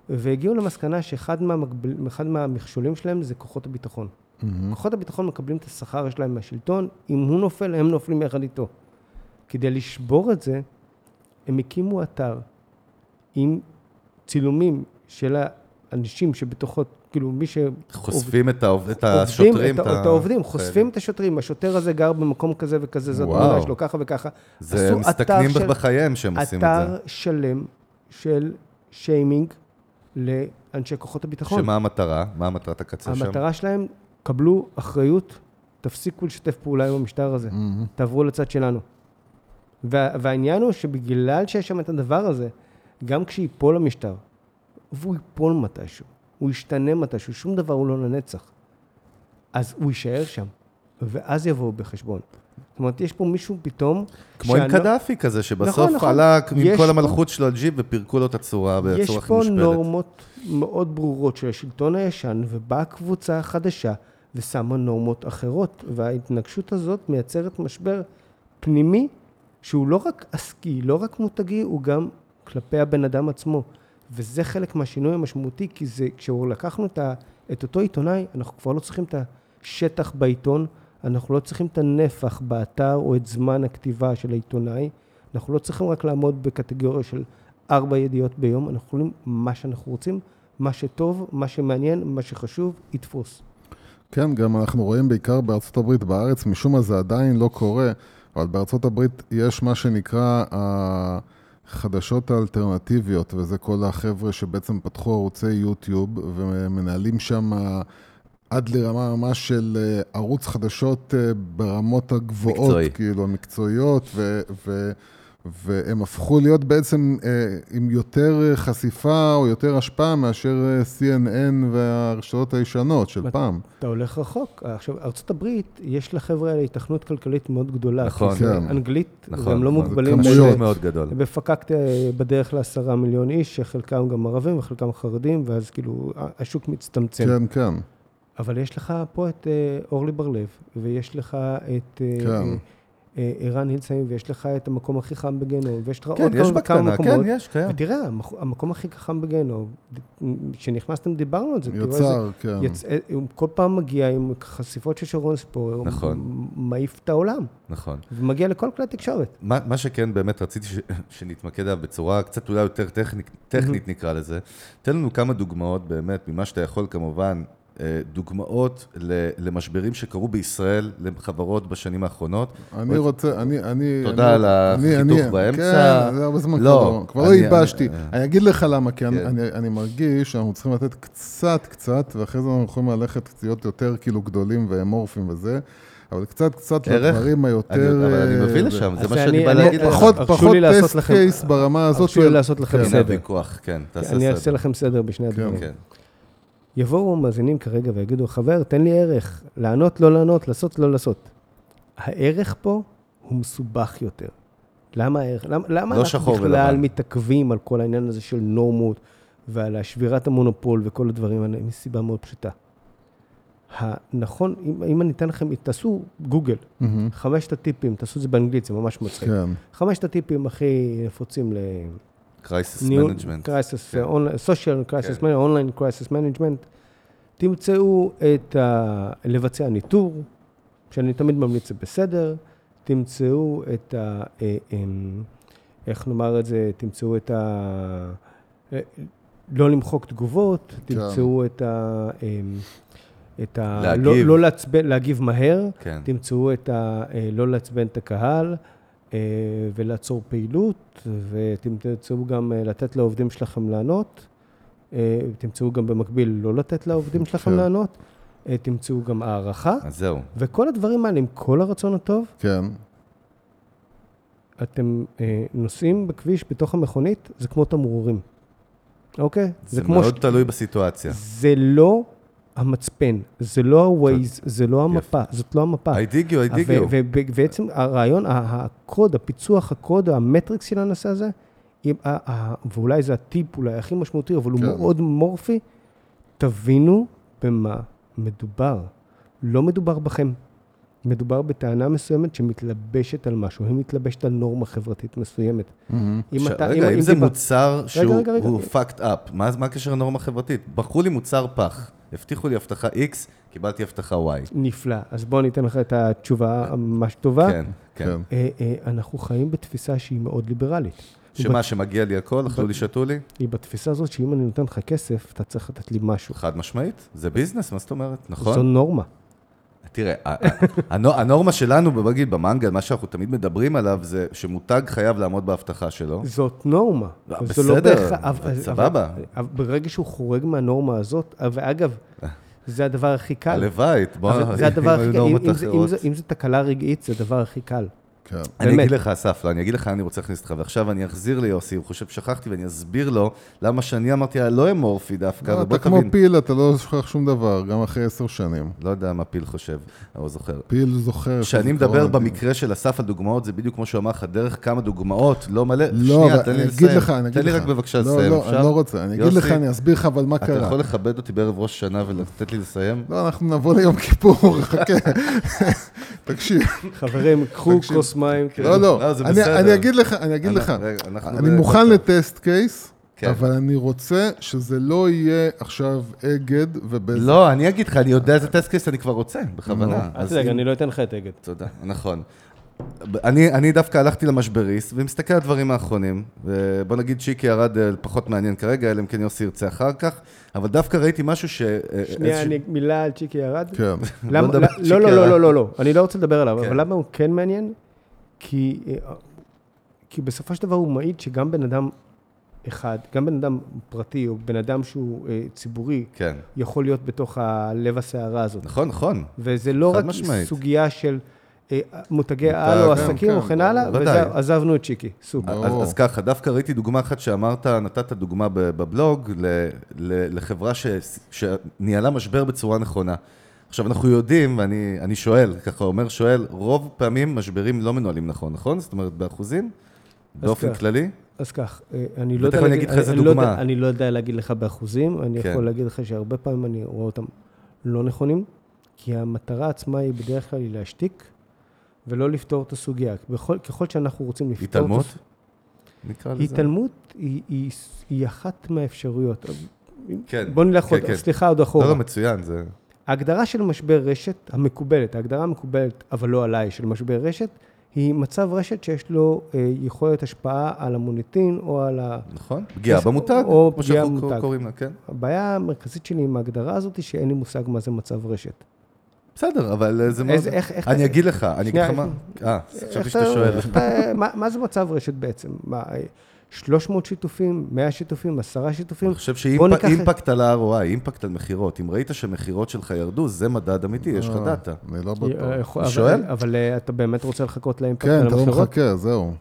והגיעו למסקנה שאחד מהמקבל, מהמכשולים שלהם זה כוחות הביטחון. מהמם. כוחות הביטחון מקבלים את השכר שלהם מהשלטון, אם הוא נופל, הם נופלים יחד איתו. כדי לשבור את זה, הם הקימו אתר עם צילומים של האנשים שבתוכו, כאילו מי ש... חושפים את, העוב... את השוטרים, את, ה- את העובדים, חושפים את השוטרים, השוטר הזה גר במקום כזה וכזה, זו וואו. התמונה שלו, ככה וככה. זה מסתכנים אתר של- בחייהם שהם עושים את אתר זה. שלם של שיימינג לאנשי כוחות הביטחון. שמה המטרה? מה מטרת הקצה שם? המטרה שלהם, קבלו אחריות, תפסיקו לשתף פעולה עם המשטר הזה, מהמם. תעברו לצד שלנו. וה, והעניין הוא שבגלל שיש שם את הדבר הזה, גם כשייפול המשטר, והוא ייפול מתישהו, הוא ישתנה מתישהו, שום דבר הוא לא לנצח. אז הוא יישאר שם, ואז יבואו בחשבון. זאת אומרת, יש פה מישהו פתאום... כמו עם שאני- קדאפי כזה, שבסוף נכון, נכון. עלה עם יש כל פה- המלכות שלו על ג'יפ ופירקו לו את הצורה יש בצורה הכי פה מושפלת. נורמות מאוד ברורות של השלטון הישן, ובאה קבוצה חדשה ושמה נורמות אחרות, וההתנגשות הזאת מייצרת משבר פנימי, שהוא לא רק עסקי, לא רק מותגי, הוא גם כלפי הבן אדם עצמו. וזה חלק מהשינוי המשמעותי, כי זה, כשהוא לקחנו את, ה, את אותו עיתונאי, אנחנו כבר לא צריכים את השטח בעיתון, אנחנו לא צריכים את הנפח באתר או את זמן הכתיבה של העיתונאי, אנחנו לא צריכים רק לעמוד בקטגוריה של ארבע ידיעות ביום, אנחנו יכולים מה שאנחנו רוצים, מה שטוב, מה שמעניין, מה שחשוב, יתפוס. כן, גם אנחנו רואים בעיקר בארצות הברית, בארץ, משום מה זה עדיין לא קורה, אבל בארצות הברית יש מה שנקרא החדשות האלטרנטיביות, וזה כל החבר'ה שבעצם פתחו ערוצי יוטיוב ומנהלים שם עד לרמה ממש של אה, ערוץ חדשות אה, ברמות הגבוהות, מקצועי. כאילו, המקצועיות, ו... ו והם הפכו להיות בעצם אה, עם יותר אה, חשיפה או יותר השפעה מאשר אה, CNN והרשתות הישנות של פעם. אתה הולך רחוק. עכשיו, ארה"ב, יש לחבר'ה האלה התכנות כלכלית מאוד גדולה. נכון. כן. אנגלית, נכון, והם לא נכון. מוגבלים. כמויות. מאוד גדול. בפקקט אה, בדרך לעשרה מיליון איש, שחלקם גם ערבים וחלקם חרדים, ואז כאילו השוק מצטמצם. כן, כן. אבל יש לך פה את אה, אורלי בר-לב, ויש לך את אה, כן. אה, ערן הילסהיים, ויש לך את המקום הכי חם בגיהנום, ויש לך כן, עוד יש כמה בקטנה, מקומות. כן, יש, קיים. ותראה, המח- המקום הכי חם בגיהנום, כשנכנסתם דיברנו על זה. תראו איזה- כן. יצ... אה, הוא כל פעם מגיע עם חשיפות של שרון ספור, הוא נכון. מ- מעיף את העולם, נכון. ומגיע לכל כלי תקשורת. מה, מה שכן באמת רציתי ש, שנתמקד עליו בצורה קצת אולי יותר טכנית, טכנית נקרא לזה, תן לנו כמה דוגמאות באמת, ממה שאתה יכול כמובן, דוגמאות ל- למשברים שקרו בישראל, לחברות בשנים האחרונות. אני רוצה, אני, אני... תודה אני, על אני- החיתוך אני- באמצע. כן, זה הרבה זמן לא, כבר לא- כבר לא אני- ייבשתי. אני- אני אגיד לך למה, כי אני- כן. אני- אני מרגיש שאנחנו צריכים לתת קצת קצת, ואחרי זה אנחנו יכולים ללכת להיות יותר כאילו גדולים ואמורפים וזה, אבל קצת קצת ערך? לדברים אני, היותר... אבל אני אה, לשם, זה מה אני- שאני בא אני- להגיד לך. פחות, פחות טסט לכם- קייס ברמה הזאת. הרשו לי של- לעשות לכם כן. הנה סדר. הוויכוח, כן, תעשה אני אעשה סדר. לכם סדר בשני הדברים. יבואו המאזינים כרגע ויגידו, חבר, תן לי ערך, לענות, לא לענות, לעשות, לא לעשות. הערך פה הוא מסובך יותר. למה הערך? למה, למה לא אנחנו בכלל ולבן. מתעכבים על כל העניין הזה של נורמות ועל השבירת המונופול וכל הדברים האלה? מסיבה מאוד פשוטה. הנכון, אם, אם אני אתן לכם, תעשו גוגל, מהמם. חמשת הטיפים, תעשו את זה באנגלית, זה ממש מצחיק. כן, חמשת הטיפים הכי נפוצים ל... crisis ניהול, management. crisis, כן. social crisis כן. management, online crisis management. תמצאו את ה... לבצע ניטור, שאני תמיד ממליץ זה בסדר. תמצאו את ה... אה, אמ, איך נאמר את זה? תמצאו את ה... אה, לא למחוק תגובות, כן. תמצאו את ה... אמ, את ה... להגיב. לא, לא לעצבן, להגיב מהר. כן. תמצאו את ה... אה, לא לעצבן את הקהל ולעצור פעילות, ותמצאו גם אה, לתת לעובדים שלכם לענות. אה, תמצאו גם במקביל לא לתת לעובדים שלכם כן. לענות. אה, תמצאו גם הערכה, אז זהו. וכל הדברים האלה, עם כל הרצון הטוב, כן. אתם אה, נוסעים בכביש בתוך המכונית, זה כמו תמרורים, אוקיי? זה כמו מאוד תלוי בסיטואציה. זה לא המצפן, זה לא ה-Waze, זה לא המפה, זאת לא המפה. I dig you, I dig you. ובעצם הרעיון, הקוד, הפיצוח הקוד, המטריקס של הנושא הזה, ואולי זה הטיפ אולי הכי משמעותי, אבל הוא כן. מאוד מורפי, תבינו במה מדובר. לא מדובר בכם. מדובר בטענה מסוימת שמתלבשת על משהו, היא מתלבשת על נורמה חברתית מסוימת. מהמם. אם ש- אתה, רגע, אם זה דיבר- מוצר שהוא רגע, רגע. הוא fucked up, מה מה הקשר לנורמה חברתית? בחרו לי מוצר פח, הבטיחו לי הבטחה X, קיבלתי הבטחה Y. נפלא. אז בוא ניתן לך את התשובה הממש טובה. כן, כן. כן. אה, אה, אנחנו חיים בתפיסה שהיא מאוד ליברלית. שמה, שמגיע לי הכל, אכלו לי, שתו לי? היא בתפיסה הזאת שאם אני נותן לך כסף, אתה צריך לתת לי משהו. חד משמעית, זה ביזנס, מה זאת אומרת? זו נכון? נורמה. תראה, הנורמה שלנו, נגיד, במנגל, מה שאנחנו תמיד מדברים עליו, זה שמותג חייב לעמוד בהבטחה שלו. זאת נורמה. לא, זו לא בסדר, סבבה. ברגע שהוא חורג מהנורמה הזאת, ואגב, זה הדבר הכי קל. הלוואי, בוא, זה הדבר אם היו הכי קל. אם- נורמות אחרות. אם זה תקלה רגעית, זה הדבר הכי קל. כן. אני באמת. אגיד לך, אסף, לא, אני אגיד לך, אני רוצה להכניס אותך, ועכשיו אני אחזיר ליוסי, הוא חושב ששכחתי, ואני אסביר לו למה שאני אמרתי הלא אמורפי דווקא, לא, ובוא אתה כמו. פיל, אתה לא שוכח שום דבר, גם אחרי עשר שנים. לא יודע מה פיל חושב, אבל הוא זוכר. פיל זוכר. כשאני מדבר. במקרה של אסף על דוגמאות, זה בדיוק כמו שהוא אמר לך, דרך כמה דוגמאות, לא מלא, לא, שנייה, תן לי אני לסיים. אגיד לך, אני אגיד תן לי. רק בבקשה לא, לסיים, לא, אפשר? אני לא רוצה. אני אגיד יוסי, לך, אני אסביר לך, אבל מה אתה קרה. יכול לכבד אותי בערב ראש שנה ולתת לי לסיים? לא, אנחנו נבוא ליום כיפור, חכה. תקשיב. חברים, קחו תקשיב. כוס מים. לא, לא. לא, זה אני- בסדר. אני אגיד לך, אני אגיד לך. אני מוכן. לטסט קייס, כן. אבל אני רוצה שזה לא יהיה עכשיו אגד ובזה. לא, אני אגיד לך, אני יודע איזה טסט קייס אני כבר רוצה, בכוונה. אל אז תדאג, אם- אני לא אתן לך את אגד. תודה, נכון. אני, אני דווקא הלכתי למשבריסט ומסתכל על הדברים האחרונים, ובוא נגיד שיקי ירד אה, פחות מעניין כרגע, אלא אם כן יוסי ירצה אחר כך, אבל דווקא ראיתי משהו ש... אה, שנייה, איזשהו- אני- מילה על צ'יקי ירד. כן. למה, לא, לא, לא, ירד. לא, לא, לא, אני לא רוצה לדבר עליו, כן. אבל למה הוא כן מעניין? כי, אה, כי בסופו של דבר הוא מעיד שגם בן אדם אחד, גם בן אדם פרטי או בן אדם שהוא אה, ציבורי, כן, יכול להיות בתוך הלב הסערה הזאת. נכון, נכון. וזה לא רק משמעית. סוגיה של אה, מותגי על או כן, עסקים כן, או כן הלאה, בוודאי. וזהו, עזבנו את שיקי, סופר. אז, אז ככה, דווקא ראיתי דוגמה אחת שאמרת, נתת דוגמה בבלוג ל, ל, לחברה ש, שניהלה משבר בצורה נכונה. עכשיו, אנחנו יודעים, ואני אני שואל, ככה אומר שואל, רוב פעמים משברים לא מנוהלים נכון, נכון? זאת אומרת, באחוזים? באופן כך. כללי? אז כך, אה, אני לא יודע ותכף אני להגיד, אגיד לך איזה לא יודע- דוגמה. אני לא יודע להגיד לך באחוזים, אני כן. יכול להגיד לך שהרבה פעמים אני רואה אותם לא נכונים, כי המטרה עצמה היא בדרך כלל היא להשתיק ולא לפתור את הסוגיה. בכל, ככל שאנחנו רוצים לפתור... את התעלמות? הס- נקרא לזה. התעלמות היא, היא, היא אחת מהאפשרויות. כן, בוא נלך כן, עוד, כן. סליחה, עוד לא, אחורה. לא, מצוין, זה... ההגדרה של משבר רשת, המקובלת, ההגדרה המקובלת, אבל לא עליי, של משבר רשת, היא מצב רשת שיש לו אה, יכולת השפעה על המוניטין או על ה... נכון? פגיעה במותג, או כמו פגיעה שאנחנו במותג. קוראים לה, כן? הבעיה המרכזית שלי עם ההגדרה הזאת היא שאין לי מושג מה זה מצב רשת. בסדר, אבל אה, זה מאוד... איך- איך אני אגיד לך, אני אגיד לך מה... אה, חשבתי שאתה שואל. מה- מה זה מצב רשת בעצם? מה, אה, 300 שיתופים, 100 שיתופים, 10 שיתופים? אני חושב ניקח את- ש impact על ה-ROI, impact על מכירות, אם ראית שמכירות שלך ירדו, זה מדד אמיתי, יש לך אה, דאטה. אני לא אה, בטוח. יכול- אני שואל? אבל אה, אתה באמת רוצה לחכות ל impact כן, על אתה לא המכירות? מחכה, זהו.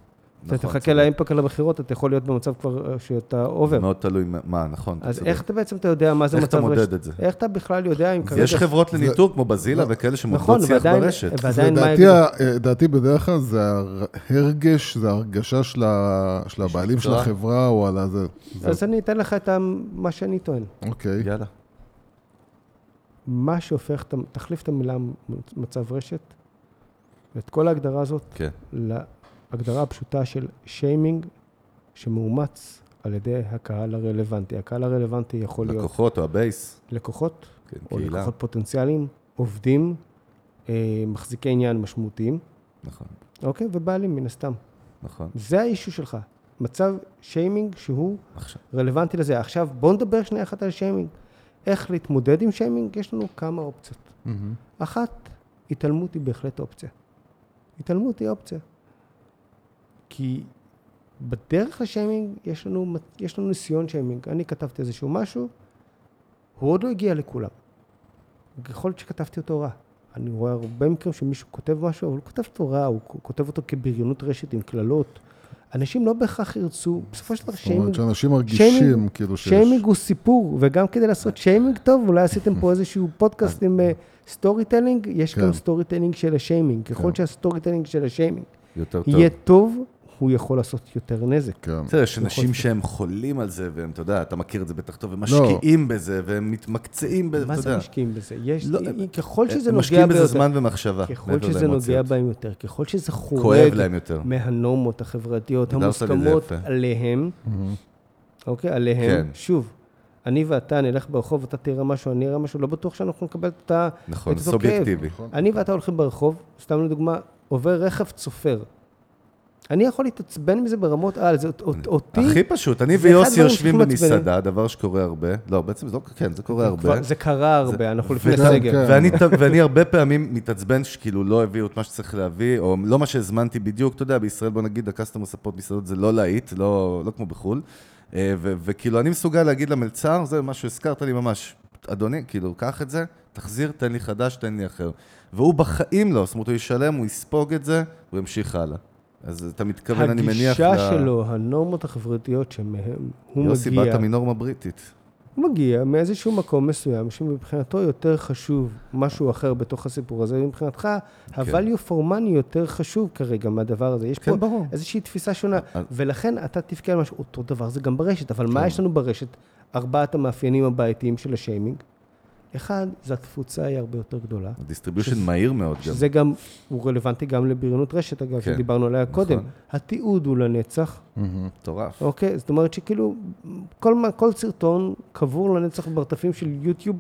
אתה נכון, תחכה צודק. ל impact על המכירות, אתה יכול להיות במצב כבר אה, שאתה over. מאוד תלוי מה, נכון. אתה אז. איך אתה בעצם אתה יודע מה זה איך מצב אתה רשת? מודד את זה? איך אתה בכלל יודע אם כרגע... יש חברות לניטור כמו בזילה לא. וכאלה נכון, שמודדות שיח ועדיין- ברשת. ועדיין מה לדעתי, יגידו? ה- דעתי בדרך כלל זה הרגש, זה הרגשה של ה- של הבעלים של. החברה או על הזה. זה- אז אני אתן לך את מה שאני טוען. אוקיי. יאללה. מה שהופך, תחליף את המילה מצב רשת, ואת כל ההגדרה הזאת, להגדרה הפשוטה של שיימינג שמאומץ על ידי הקהל הרלוונטי. הקהל הרלוונטי יכול להיות לקוחות או ה base, לקוחות, כן, או קהילה. לקוחות פוטנציאליים, עובדים, אה, מחזיקי עניין משמעותיים, נכון, אוקיי? ובעלים מן הסתם. נכון. זה האישו שלך. מצב שיימינג שהוא עכשיו, רלוונטי לזה. עכשיו, בואו נדבר שנייה אחת על שיימינג. איך להתמודד עם שיימינג? יש לנו כמה אופציות. מהמם. אחת, התעלמות היא בהחלט אופציה. התעלמות היא אופציה. כי בדרך לשיימינג יש לנו, יש לנו ניסיון שיימינג. אני כתבתי איזשהו משהו, הוא עוד לא הגיע לכולם. יכול להיות שכתבתי אותו רע. אני רואה הרבה מקרים שמישהו כותב משהו, אבל הוא כותב אותו רע, הוא כותב אותו כבריונות רשת עם קללות. אנשים לא בהכרח ירצו, בסופו של דבר זאת אומרת שיימינג שאנשים מרגישים שיימינג- כאילו שיש... שיימינג הוא סיפור, וגם כדי לעשות שיימינג טוב, אולי עשיתם פה איזשהו פודקאסט עם storytelling, יש כן. גם storytelling של השיימינג. ככל כן. שה storytelling של השיימינג יותר טוב. יהיה טוב, הוא יכול לעשות יותר נזק. כן. בסדר, יש אנשים שהם חולים על זה, והם, אתה יודע, אתה מכיר את זה בטח טוב, הם משקיעים בזה, והם מתמקצעים בזה, אתה מה זה יודע. משקיעים בזה? יש, לא, ככל שזה הם נוגע משקיעים בזה זמן ומחשבה. ככל שזה נוגע. בהם יותר, ככל שזה חורג. מהנורמות החברתיות המוסכמות. עליהם, מהמם. אוקיי, עליהם, כן. שוב, אני ואתה נלך ברחוב, אתה תראה משהו, אני אראה משהו, לא בטוח שאנחנו נקבל את ה... נכון. סובייקטיבי. אני ואתה הולכים ברחוב, סתם לדוגמה, עובר רכב צופר. אני יכול להתעצבן מזה ברמות על, זה אות- אותי, הכי פשוט, אני ויוסי יושבים. במסעדה, דבר שקורה הרבה. לא, בעצם זה לא, כן, זה קורה הרבה. זה קרה הרבה, אנחנו לפני סגר. כן. ואני, הרבה פעמים מתעצבן שכאילו לא הביאו את מה שצריך להביא, או לא מה שהזמנתי בדיוק, אתה יודע, בישראל בוא נגיד, הקסטומר ספורט מסעדות זה לא להיט, לא, לא כמו בחו"ל. אה, וכאילו אני מסוגל להגיד למלצר, זה מה שהזכרת לי ממש, אדוני, כאילו, קח את זה, תחזיר, תן לי חדש, תן לי אחר. והוא בחיים לא, זאת אומרת, הוא ישלם, הוא יספוג את זה, הוא ימשיך הלאה. אז אתה מתכוון, אני מניח, הגישה שלו, הנורמות החברתיות שמהם הוא יוסי, מגיע, באת מנורמה בריטית. הוא מגיע מאיזשהו מקום מסוים, שמבחינתו יותר חשוב משהו אחר בתוך הסיפור הזה, מבחינתך, ה-value for money יותר חשוב כרגע מהדבר הזה. יש פה כן, ברור. איזושהי תפיסה שונה, אז- ולכן אתה תבכה על משהו, אותו דבר זה גם ברשת, אבל כן. מה יש לנו ברשת? ארבעת המאפיינים הבעייתיים של השיימינג. אחד, זה התפוצה היא הרבה יותר גדולה. distribution שזה- מהיר מאוד גם. שזה גם, הוא רלוונטי גם לבריונות רשת, אגב, כן, שדיברנו עליה קודם. נכון. התיעוד הוא לנצח. מטורף. אוקיי? זאת אומרת שכאילו, כל, כל סרטון קבור לנצח ברטפים של יוטיוב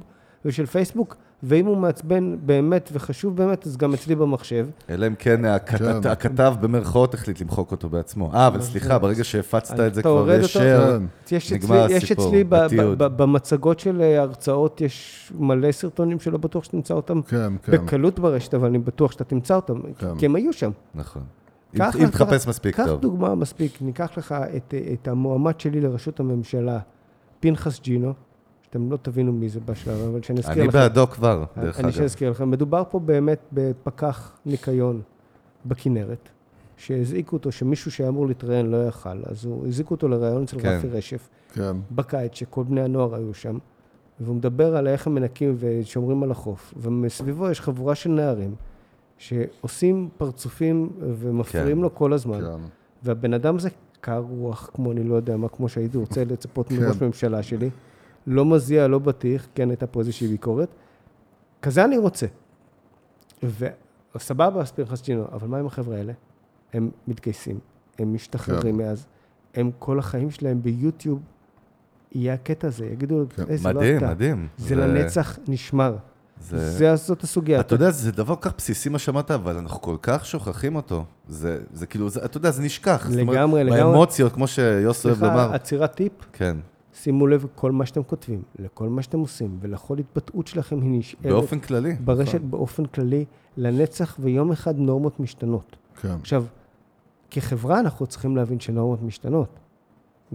ושל פייסבוק, ואם הוא מעצבן באמת וחשוב באמת, אז גם אצלי במחשב. אלא אם כן הכת- כן. הכתב במרכאות החליט למחוק אותו בעצמו. אה, אבל סליחה, ברגע שהפצת את זה כבר יש. כן. יש נגמר אצלי, יש הסיפור, אצלי ב, ב, התיעוד. ב, במצגות של אה, הרצאות, יש מלא סרטונים שלא בטוח שתמצא אותם כן, כן. בקלות ברשת, אבל אני בטוח שאתה תמצא אותם, כן. כי הם היו שם. נכון. קח אם תחפש מספיק קח טוב. דוגמה מספיק, ניקח לך את, את המועמד שלי לראשות הממשלה, פנחס ג'ינו, שאתם לא תבינו מי זה בשלב, אבל שאני אזכיר אני לכם. בעדו כבר, דרך אני אגב. שאזכיר לכם. מדובר פה באמת בפקח ניקיון בכנרת, שהזעיקו אותו, שמישהו שהיה אמור להתראיין לא יכל, אז הוא, הזעיקו אותו לראיון אצל כן. רפי רשף, כן. בקיץ, שכל בני הנוער היו שם, והוא מדבר על איך הם מנקים ושומרים על החוף, ומסביבו יש חבורה של נערים שעושים פרצופים ומפריעים כן. לו כל הזמן. כן. והבן אדם הזה קר רוח, כמו אני לא יודע מה, כמו שהייתי רוצה לצפות כן. מראש ממשלה שלי. לא מזיע, לא בטיח, כן הייתה פה איזושהי ביקורת. כזה אני רוצה. וסבבה, אז פנחס ג'ינו, אבל מה עם החבר'ה האלה? הם מתגייסים, הם משתחררים מאז, הם כל החיים שלהם ביוטיוב, יהיה הקטע הזה, יגידו, כן. "אה, זה לא מדהים, אתה. מדהים. זה לנצח נשמר. זה... זה, זאת הסוגיה. אתה יודע, זה דבר כל כך בסיסי מה שאמרת, אבל אנחנו כל כך שוכחים אותו. זה, זה כאילו, זה, אתה יודע, זה נשכח. זאת אומרת, לגמרי, לגמרי. באמוציות, כמו שיוסי אוהב סליחה, לומר. עצירת טיפ, כן, שימו לב לכל מה שאתם כותבים, לכל מה שאתם עושים, ולכל התבטאות שלכם היא נשארת באופן כללי. ברשת נכון. באופן כללי לנצח, ויום אחד נורמות משתנות. כן. עכשיו, כחברה אנחנו צריכים להבין שנורמות משתנות.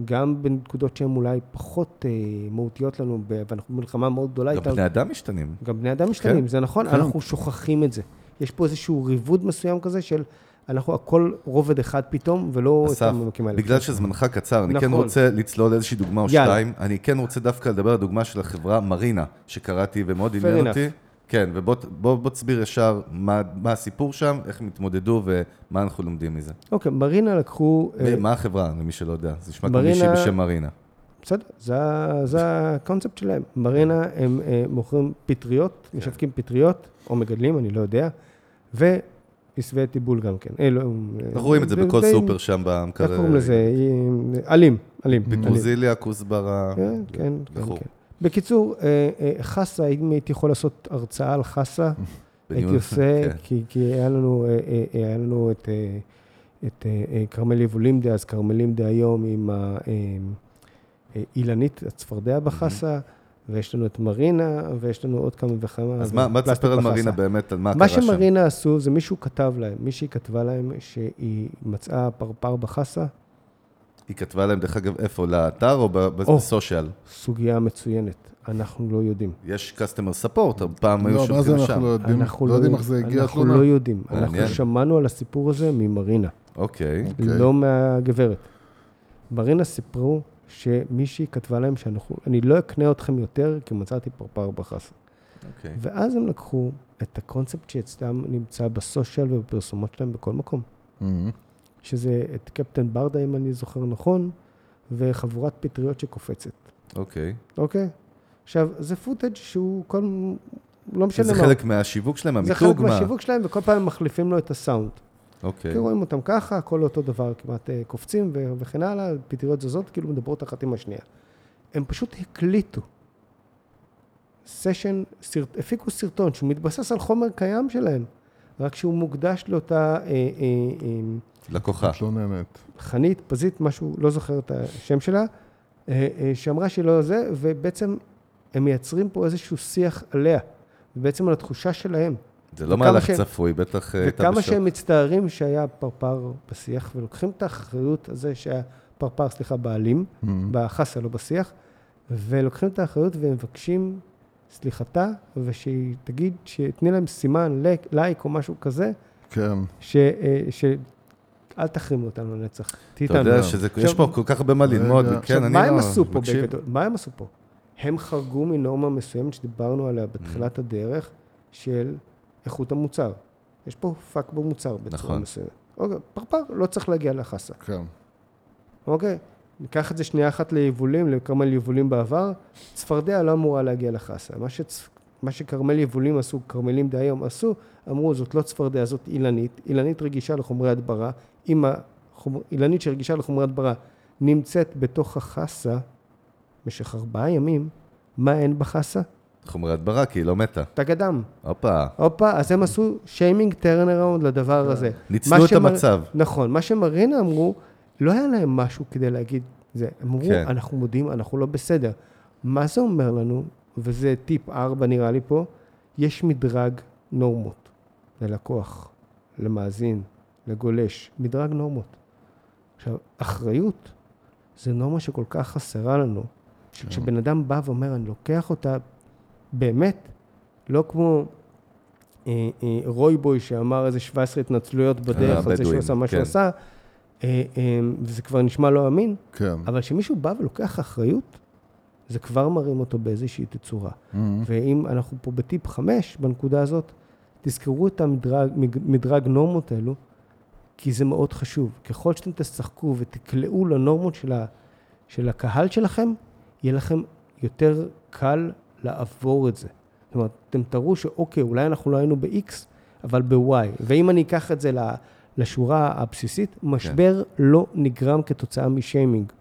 גם בנקודות שהן אולי פחות אה, מהותיות לנו, ואנחנו במלחמה מאוד גדולה גם איתן. בני אדם משתנים. גם בני אדם משתנים, כן, זה נכון, כן. אנחנו שוכחים את זה. יש פה איזשהו ריבוד מסוים כזה של אנחנו הכל רובד אחד פתאום, ולא את אסף, הממקים האלה. בגלל שזמנך קצר, אני כן נכון. רוצה לצלול איזושהי דוגמה או יאללה. שתיים. אני כן רוצה דווקא לדבר על הדוגמה של החברה מרינה, שקראתי ומאוד עניין. אותי. כן, ובוא בוא, בוא תסביר ישר מה, מה הסיפור שם, איך הם התמודדו ומה אנחנו לומדים מזה. אוקיי, מרינה לקחו... אה, מה החברה, למי שלא יודע? זה נשמע כמו מישהי בשם מרינה. בסדר, זה, זה הקונספט שלהם. מרינה, הם אה, מוכרים פטריות, משווקים פטריות, או מגדלים, אני לא יודע, ועשבי טיבול גם כן. אה, לא, אנחנו רואים את זה בכל סופר שם במקרר. איך קוראים לזה? עלים, עלים. עלים. פטרוזיליה, כוסברה. כן, כן, כן. כן. בקיצור, אה, אה, חסה, אם הייתי יכול לעשות הרצאה על חסה, הייתי עושה, כן. כי, היה לנו, אה, את, את אה, אה, כרמל כרמלים דהיום עם ה- אה, אה, אילנית, הצפרדע בחסה, ויש לנו את מרינה, ויש לנו עוד כמה וכמה. אז מה מה תספר על. מרינה באמת, על מה מה קרה שם? שמרינה עשו, זה מישהו כתב להם, מישהי כתבה להם שהיא מצאה פרפר בחסה, היא כתבה להם, דרך אגב, איפה? לאתר או. בסושיאל? סוגיה מצוינת, אנחנו לא יודעים. יש customer support, פעם היו לא, מה זה שולחים אנחנו לא שם. יודעים? אנחנו לא יודעים איך זה הגיע אנחנו? לא יודעים. אנחנו שמענו על הסיפור הזה ממרינה, אוקיי. אוקיי. לא מהגברת. מרינה סיפרו שמישהי כתבה להם שאנחנו, אני לא אקנה אתכם יותר כי מצאתי פרפר בחסה. אוקיי. ואז הם לקחו את הקונספט שאצלם נמצא בסושיאל ובפרסומות שלהם בכל מקום, מהמם. שזה את קפטן ברדה, אם אני זוכר נכון, וחבורת פטריות שקופצת, אוקיי. אוקיי? עכשיו, זה footage שהוא כל... לא משנה זה מה. חלק מהשיווק שלהם, זה המיתוג? חלק מה? מהשיווק שלהם, וכל פעם הם מחליפים לו את הסאונד. אוקיי. כי רואים אותם ככה, הכל אותו דבר, כמעט אה, קופצים ו- וכן הלאה, פטריות זזות, כאילו מדברות אחת עם השנייה. הם פשוט הקליטו סשן, סרט, הפיקו סרטון שהוא מתבסס על חומר קיים שלהם, רק שהוא מוקדש לאותה אה, אה, אה, לקוחה. מתלוננת. חנית, פזית, משהו, לא זוכר את השם שלה, אה, אה, שאמרה שהיא לא זה, ובעצם הם מייצרים פה איזשהו שיח עליה, ובעצם על התחושה שלהם. זה לא וכמה מהלך שהם- צפוי, בטח אה, הייתה וכמה בשוק. שהם מצטערים שהיה פרפר בשיח, ולוקחים את האחריות הזה שהיה פרפר, סליחה, בעלים, מהמם. בחסה, לא בשיח, ולוקחים את האחריות ומבקשים סליחתה, ושהיא תגיד, שתני להם סימן, לייק, לייק או משהו כזה, כן. ש... אה, ש... אל תחרימו אותנו לנצח. תהיי אתה איתנו. יודע שיש עכשיו- פה כל כך הרבה מה ללמוד. כן, עכשיו, אני מה הם לא- עשו פה מקשיב. בגדול? מה הם עשו פה? הם חרגו מנורמה מסוימת שדיברנו עליה בתחילת הדרך, של איכות המוצר. יש פה פאק במוצר בצורה נכון. מסוימת. אוקיי, פרפר לא צריך להגיע לחסה, כן. אוקיי? ניקח את זה שנייה אחת ליבולים, לכרמל יבולים בעבר, צפרדע לא אמורה להגיע לחסה. מה, שצ... מה שכרמל יבולים עשו, כרמלים דהיום עשו, אמרו, זאת לא צפרדע, זאת אילנית. אילנית רגישה לחומרי הדברה. אם החומר... אילנית שרגישה לחומרי הדברה נמצאת בתוך החסה במשך ארבעה ימים, מה אין בחסה? חומרי הדברה, כי היא לא מתה. תג הדם. הופה, הופה, אז הם עשו שיימינג טרן אראונד לדבר הזה. ניצלו את שמר- המצב. נכון, מה שמרינה אמרו, לא היה להם משהו כדי להגיד זה. הם אמרו, כן. אנחנו מודים, אנחנו לא בסדר. מה זה אומר לנו, וזה טיפ 4 נראה לי פה, יש מדרג נורמות ללקוח, למאזין, לגולש, מדרג נורמות. עכשיו, אחריות זה נורמה שכל כך חסרה לנו, שכשבן אדם בא ואומר, אני לוקח אותה באמת, לא כמו אה, אה, רוי בוי שאמר איזה 17 התנצלויות בדרך על זה שהוא הבדואים, עשה מה שהוא כן. עשה, אה, אה, וזה כבר נשמע לא אמין, כן. אבל כשמישהו בא ולוקח אחריות, זה כבר מרים אותו באיזושהי תצורה. מהמם. ואם אנחנו פה בטיפ חמש, בנקודה הזאת, תזכרו את המדרג נורמות האלו, כי זה מאוד חשוב. ככל שאתם תשחקו ותקלעו לנורמות של, ה, של הקהל שלכם, יהיה לכם יותר קל לעבור את זה. זאת אומרת, אתם תראו שאוקיי, אולי אנחנו לא היינו ב-X, אבל ב-Y. ואם אני אקח את זה לשורה הבסיסית, משבר לא נגרם כתוצאה משיימינג.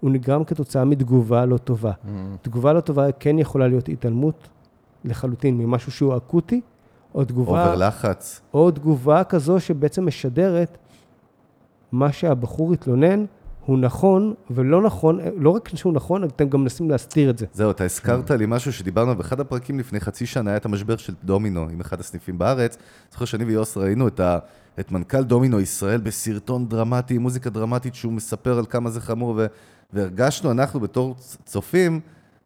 הוא נגרם כתוצאה מתגובה לא טובה. מהמם. תגובה לא טובה כן יכולה להיות התעלמות לחלוטין ממשהו שהוא אקוטי, או תגובה, over לחץ. או תגובה כזו שבעצם משדרת מה שהבחור התלונן הוא נכון ולא נכון, לא רק שהוא נכון, אתם גם מנסים להסתיר את זה. זהו, אתה הזכרת לי משהו שדיברנו באחד הפרקים לפני חצי שנה, היה את המשבר של דומינו עם אחד הסניפים בארץ. זוכר שאני ויוס ראינו את, ה, את מנכ"ל דומינו ישראל בסרטון דרמטי, מוזיקה דרמטית, שהוא מספר על כמה זה חמור, ו, והרגשנו אנחנו בתור צופים,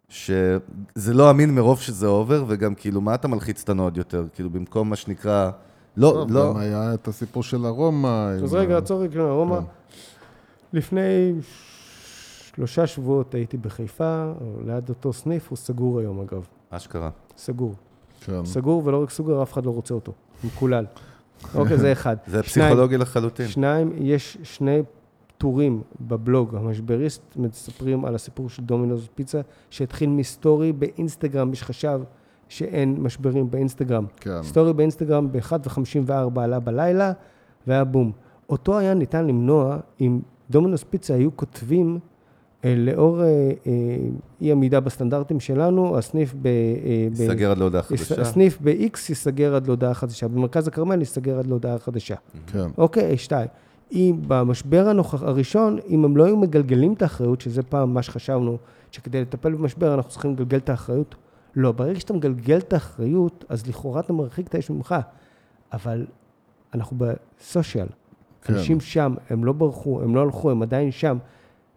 שזה לא אמין מרוב שזה עובר, וגם כאילו, מה אתה מלחיץ אותנו עוד יותר? כאילו, במקום מה שנקרא... לא, טוב, לא, גם היה את הסיפור של הרומא. אז רגע, עצור רגע, רומא. לפני שלושה שבועות הייתי בחיפה, ליד אותו סניף, הוא סגור היום אגב. אשכרה. סגור. כן. סגור ולא רק סגור, אף אחד לא רוצה אותו. הוא מקולל. אוקיי, זה אחד. זה שניים, פסיכולוגי לחלוטין. שניים, יש שני טורים בבלוג, המשבריסט, מספרים על הסיפור של דומינוס פיצה, שהתחיל מסטורי באינסטגרם, מי שחשב שאין משברים באינסטגרם. כן. סטורי באינסטגרם ב-1.54 עלה בלילה, והיה בום. אותו היה ניתן למנוע אם דומינוס פיצה היו כותבים, אה, לאור אה, אה, אי עמידה בסטנדרטים שלנו, הסניף ב... ב- ייסגר עד להודעה חדשה. הסניף ב-X ייסגר עד להודעה חדשה, במרכז הכרמל ייסגר עד להודעה חדשה. כן. אוקיי, שתיים. אם במשבר הנוכח, הראשון, אם הם לא היו מגלגלים את האחריות, שזה פעם מה שחשבנו, שכדי לטפל במשבר אנחנו צריכים לגלגל את האחריות, לא, ברגע שאתה מגלגל את האחריות, אז לכאורה אתה מרחיק את האש ממך. אבל אנחנו בסושיאל. כן. אנשים שם, הם לא ברחו, הם לא הלכו, הם עדיין שם.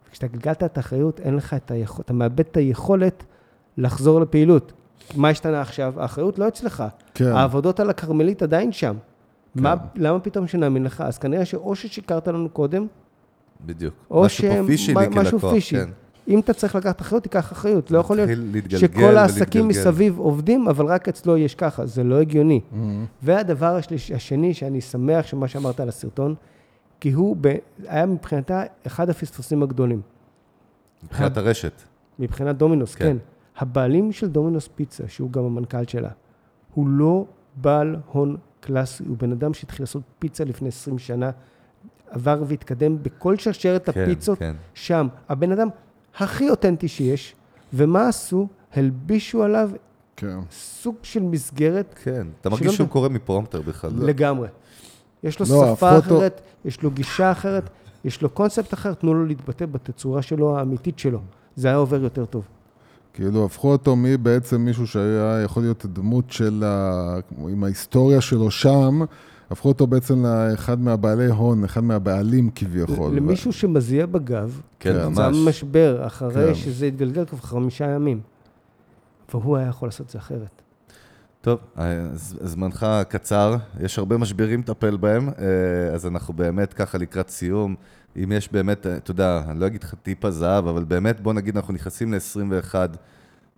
וכשאתה גלגלת את האחריות, אין לך את היכולת, אתה מאבד את היכולת לחזור לפעילות. מה השתנה עכשיו? האחריות לא אצלך. כן. העבודות על הכרמלית עדיין שם. מה, למה פתאום שנאמין לך? אז כנראה שאו ששיקרת לנו קודם, בדיוק. או משהו פה פישי לי כלקוח, פישי. כן. אם אתה צריך לקחת אחריות, תיקח אחריות. לא יכול להיות שכל העסקים. מסביב עובדים, אבל רק אצלו יש ככה, זה לא הגיוני. מהמם. והדבר השליש, השני, שאני שמח שמה שאמרת על הסרטון, כי הוא ב, היה מבחינתה אחד הפספוסים הגדולים. מבחינת הרשת. מבחינת דומינוס, כן. כן. הבעלים של דומינוס פיצה, שהוא גם המנכ"ל שלה, הוא לא בעל הון קלאסי, הוא בן אדם שהתחיל לעשות פיצה לפני 20 שנה, עבר והתקדם בכל שרשרת כן, הפיצות כן. שם. הבן אדם הכי אותנטי שיש, ומה עשו? הלבישו עליו כן. סוג של מסגרת כן. אתה מרגיש שהוא קורא מפרומטר בכלל. לגמרי. יש לו לא, שפה הפוטו- אחרת, יש לו גישה אחרת, יש לו קונספט אחר, תנו לו להתבטא בתצורה שלו, האמיתית שלו. זה היה עובר יותר טוב. כאילו הפכו אותו מבעצם מישהו שהיה יכול להיות דמות של, ה... עם ההיסטוריה שלו שם, הפכו אותו בעצם לאחד מהבעלי הון, אחד מהבעלים כביכול. למישהו שמזיע בגב, כן. זה ממש. משבר, אחרי כן. שזה התגלגל כבר חמישה ימים. והוא היה יכול לעשות את זה אחרת. טוב, זמנך קצר, יש הרבה משברים לטפל בהם, אה, אז אנחנו באמת ככה לקראת סיום. אם יש באמת, אה, אתה יודע, אני לא אגיד לך טיפ הזהב, אבל באמת, בוא נגיד, אנחנו נכנסים ל-21.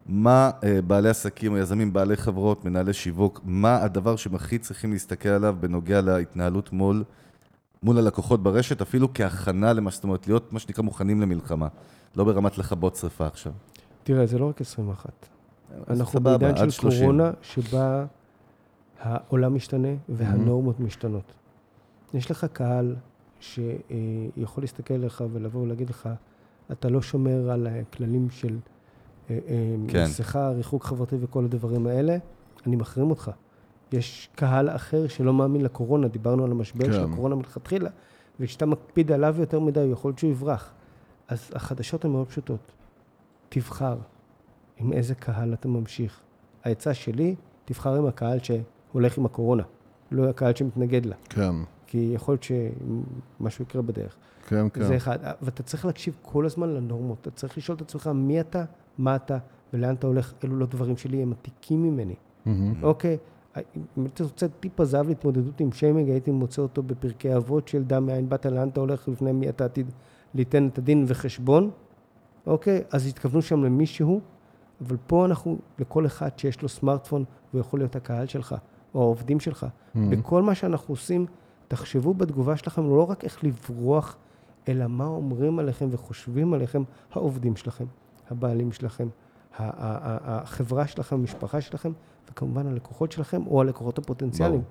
מה אה, בעלי עסקים יזמים, בעלי חברות, מנהלי שיווק, מה הדבר שהם הכי צריכים להסתכל עליו בנוגע להתנהלות מול, מול הלקוחות ברשת, אפילו כהכנה למה זאת אומרת, להיות מה שנקרא מוכנים למלחמה, לא ברמת לכבות שרפה עכשיו. תראה, זה לא רק 21. אנחנו סבבה, בעידן של 30. קורונה, שבה העולם משתנה והנורמות משתנות. יש לך קהל שיכול להסתכל עליך ולבוא ולהגיד לך, אתה לא שומר על הכללים של אה, אה, כן. מסכה, ריחוק חברתי וכל הדברים האלה, אני מחרים אותך. יש קהל אחר שלא מאמין לקורונה, דיברנו על המשבר כן. של הקורונה מלכתחילה, וכשאתה מקפיד עליו יותר מדי, יכול להיות שהוא יברח. אז החדשות הן מאוד פשוטות. תבחר עם איזה קהל אתה ממשיך. העצה שלי, תבחר עם הקהל שהולך עם הקורונה, לא הקהל שמתנגד לה, כן, כי יכול להיות שמשהו יקרה בדרך. כן, כן. זה. אחד. ואתה צריך להקשיב כל הזמן לנורמות. אתה צריך לשאול את עצמך מי אתה, מה אתה ולאן אתה הולך. אלו לא דברים שלי, הם עתיקים ממני. מהמם. אוקיי? אם הייתי רוצה טיפ הזהב להתמודדות עם שיימינג, הייתי מוצא אותו בפרקי אבות של דע מאין באת, לאן אתה הולך, לפני מי אתה עתיד ליתן את הדין וחשבון, אוקיי? אז התכוונו שם למישהו, אבל פה אנחנו, לכל אחד שיש לו סמארטפון, הוא יכול להיות הקהל שלך, או העובדים שלך. Mm-hmm. בכל מה שאנחנו עושים, תחשבו בתגובה שלכם לא רק איך לברוח, אלא מה אומרים עליכם וחושבים עליכם העובדים שלכם, הבעלים שלכם, החברה שלכם, המשפחה שלכם, וכמובן הלקוחות שלכם או הלקוחות הפוטנציאליים.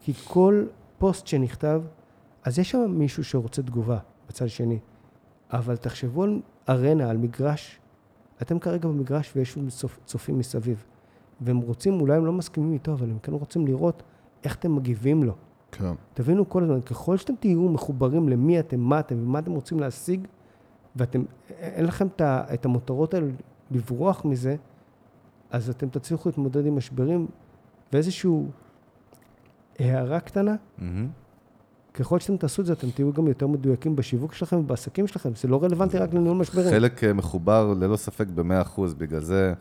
כי כל פוסט שנכתב, אז יש שם מישהו שרוצה תגובה בצד שני, אבל תחשבו על ארנה, על מגרש. אתם כרגע במגרש ויש צופים מסביב, והם רוצים, אולי הם לא מסכימים איתו, אבל הם כן רוצים לראות איך אתם מגיבים לו. כן. תבינו כל הזמן, ככל שאתם תהיו מחוברים למי אתם, מה אתם ומה אתם רוצים להשיג, ואתם, אין לכם את המותרות האלה לברוח מזה, אז אתם תצליחו להתמודד עם משברים. ואיזושהי הערה קטנה, מהמם. ככל שאתם תעשו את זה, אתם תהיו גם יותר מדויקים בשיווק שלכם ובעסקים שלכם. זה לא רלוונטי רק לניהול משברים. חלק אה, מחובר ללא ספק ב-100%, בגלל זה,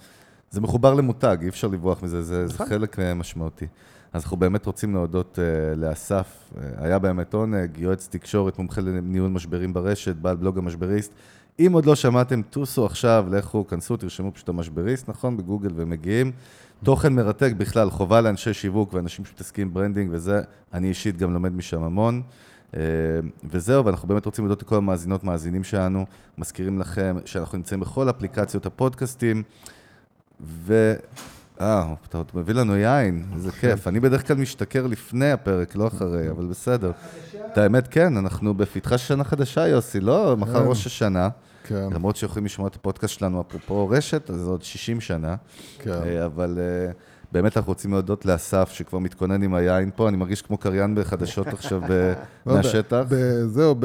זה מחובר למותג, אי אפשר לברוח מזה, זה, זה נכון. חלק אה, משמעותי. אז אנחנו באמת רוצים להודות uh, לאסף, uh, היה באמת עונג, יועץ תקשורת, מומחה לניהול משברים ברשת, בעל בלוג המשבריסט. אם עוד לא שמעתם, טוסו עכשיו, לכו, כנסו, תרשמו פשוט המשבריסט, נכון? בגוגל ומגיעים. תוכן מרתק בכלל, חובה לאנשי שיווק ואנשים שמתעסקים branding וזה, אני אישית גם לומד משם המון. אה, וזהו, ואנחנו באמת רוצים להודות לכל המאזינות, מאזינים שלנו, מזכירים לכם שאנחנו נמצאים בכל אפליקציות הפודקאסטים, ו... אה, אתה עוד מביא לנו יין, איזה כיף. אני בדרך כלל משתכר לפני הפרק, לא אחרי, אבל בסדר. את האמת, כן, אנחנו בפתחה של שנה חדשה, יוסי, לא? מחר כן. ראש השנה. כן, למרות שיכולים לשמוע את הפודקאסט שלנו, אפרופו רשת, אז זה עוד 60 שנה. כן. אה, אבל אה, באמת אנחנו רוצים להודות לאסף, שכבר מתכונן עם היין פה, אני מרגיש כמו קריין בחדשות עכשיו ב- לא מהשטח. זהו,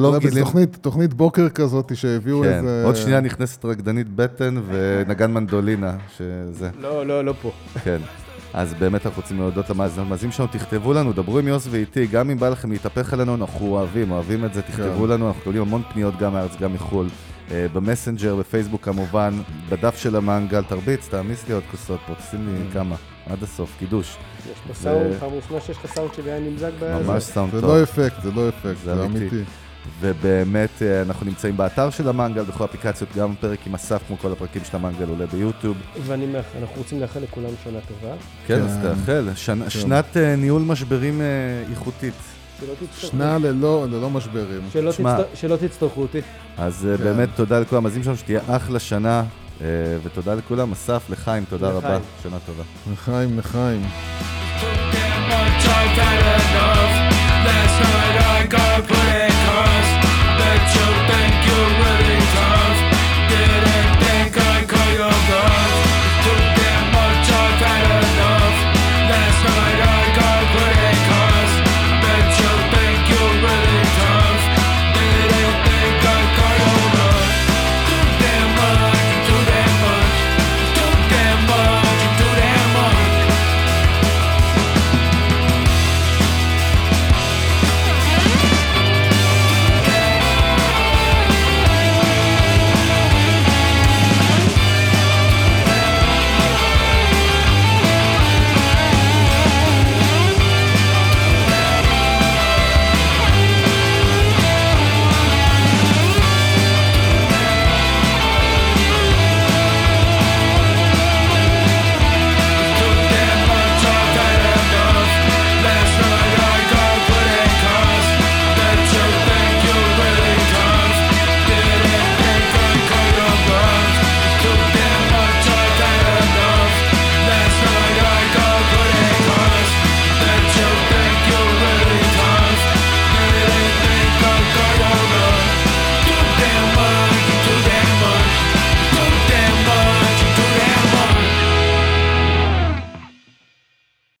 לא בתוכנית- תוכנית בוקר כזאת שהביאו כן, איזה... עוד שנייה נכנסת רקדנית בטן ונגן מנדולינה, שזה, לא, לא, לא פה. כן. אז באמת אנחנו רוצים להודות למאזינות, למאזינים שלנו, תכתבו לנו, דברו עם יוס ואיתי, גם אם בא לכם להתהפך עלינו, אנחנו אוהבים, אוהבים את זה, תכתבו כן. לנו, אנחנו מקבלים המון פניות גם מהארץ, גם מחו"ל. אה, במסנג'ר, בפייסבוק כמובן, בדף של המנגל, תרביץ, תעמיס לי עוד כוסות פה, תשים לי Mm. כמה, עד הסוף, קידוש. יש פה סאונד, פעם ראשונה שיש לך סאונד של יין נמזג בזה. ממש סאונד זה טוב. לא אפקט, זה לא אפקט, זה זה אמיתי. ובאמת, אה, אנחנו נמצאים באתר של המנגל, בכל האפליקציות, גם פרק עם אסף, כמו כל הפרקים של המנגל עולה ביוטיוב. ואני מאחל, אנחנו רוצים לאחל לכולם שנה טובה. כן, אז כן. תאחל, שנ- שנת אה, ניהול משברים אה, איכותית. שנה ללא ללא משברים. שלא שמע. תצטר- שלא תצטרכו אותי. אז כן. באמת תודה לכל המאזינים שלנו, שתהיה אחלה שנה, ותודה לכולם. אסף, לחיים, תודה לחיים. רבה. שנה טובה. לחיים, לחיים. side I got play cause that you think you really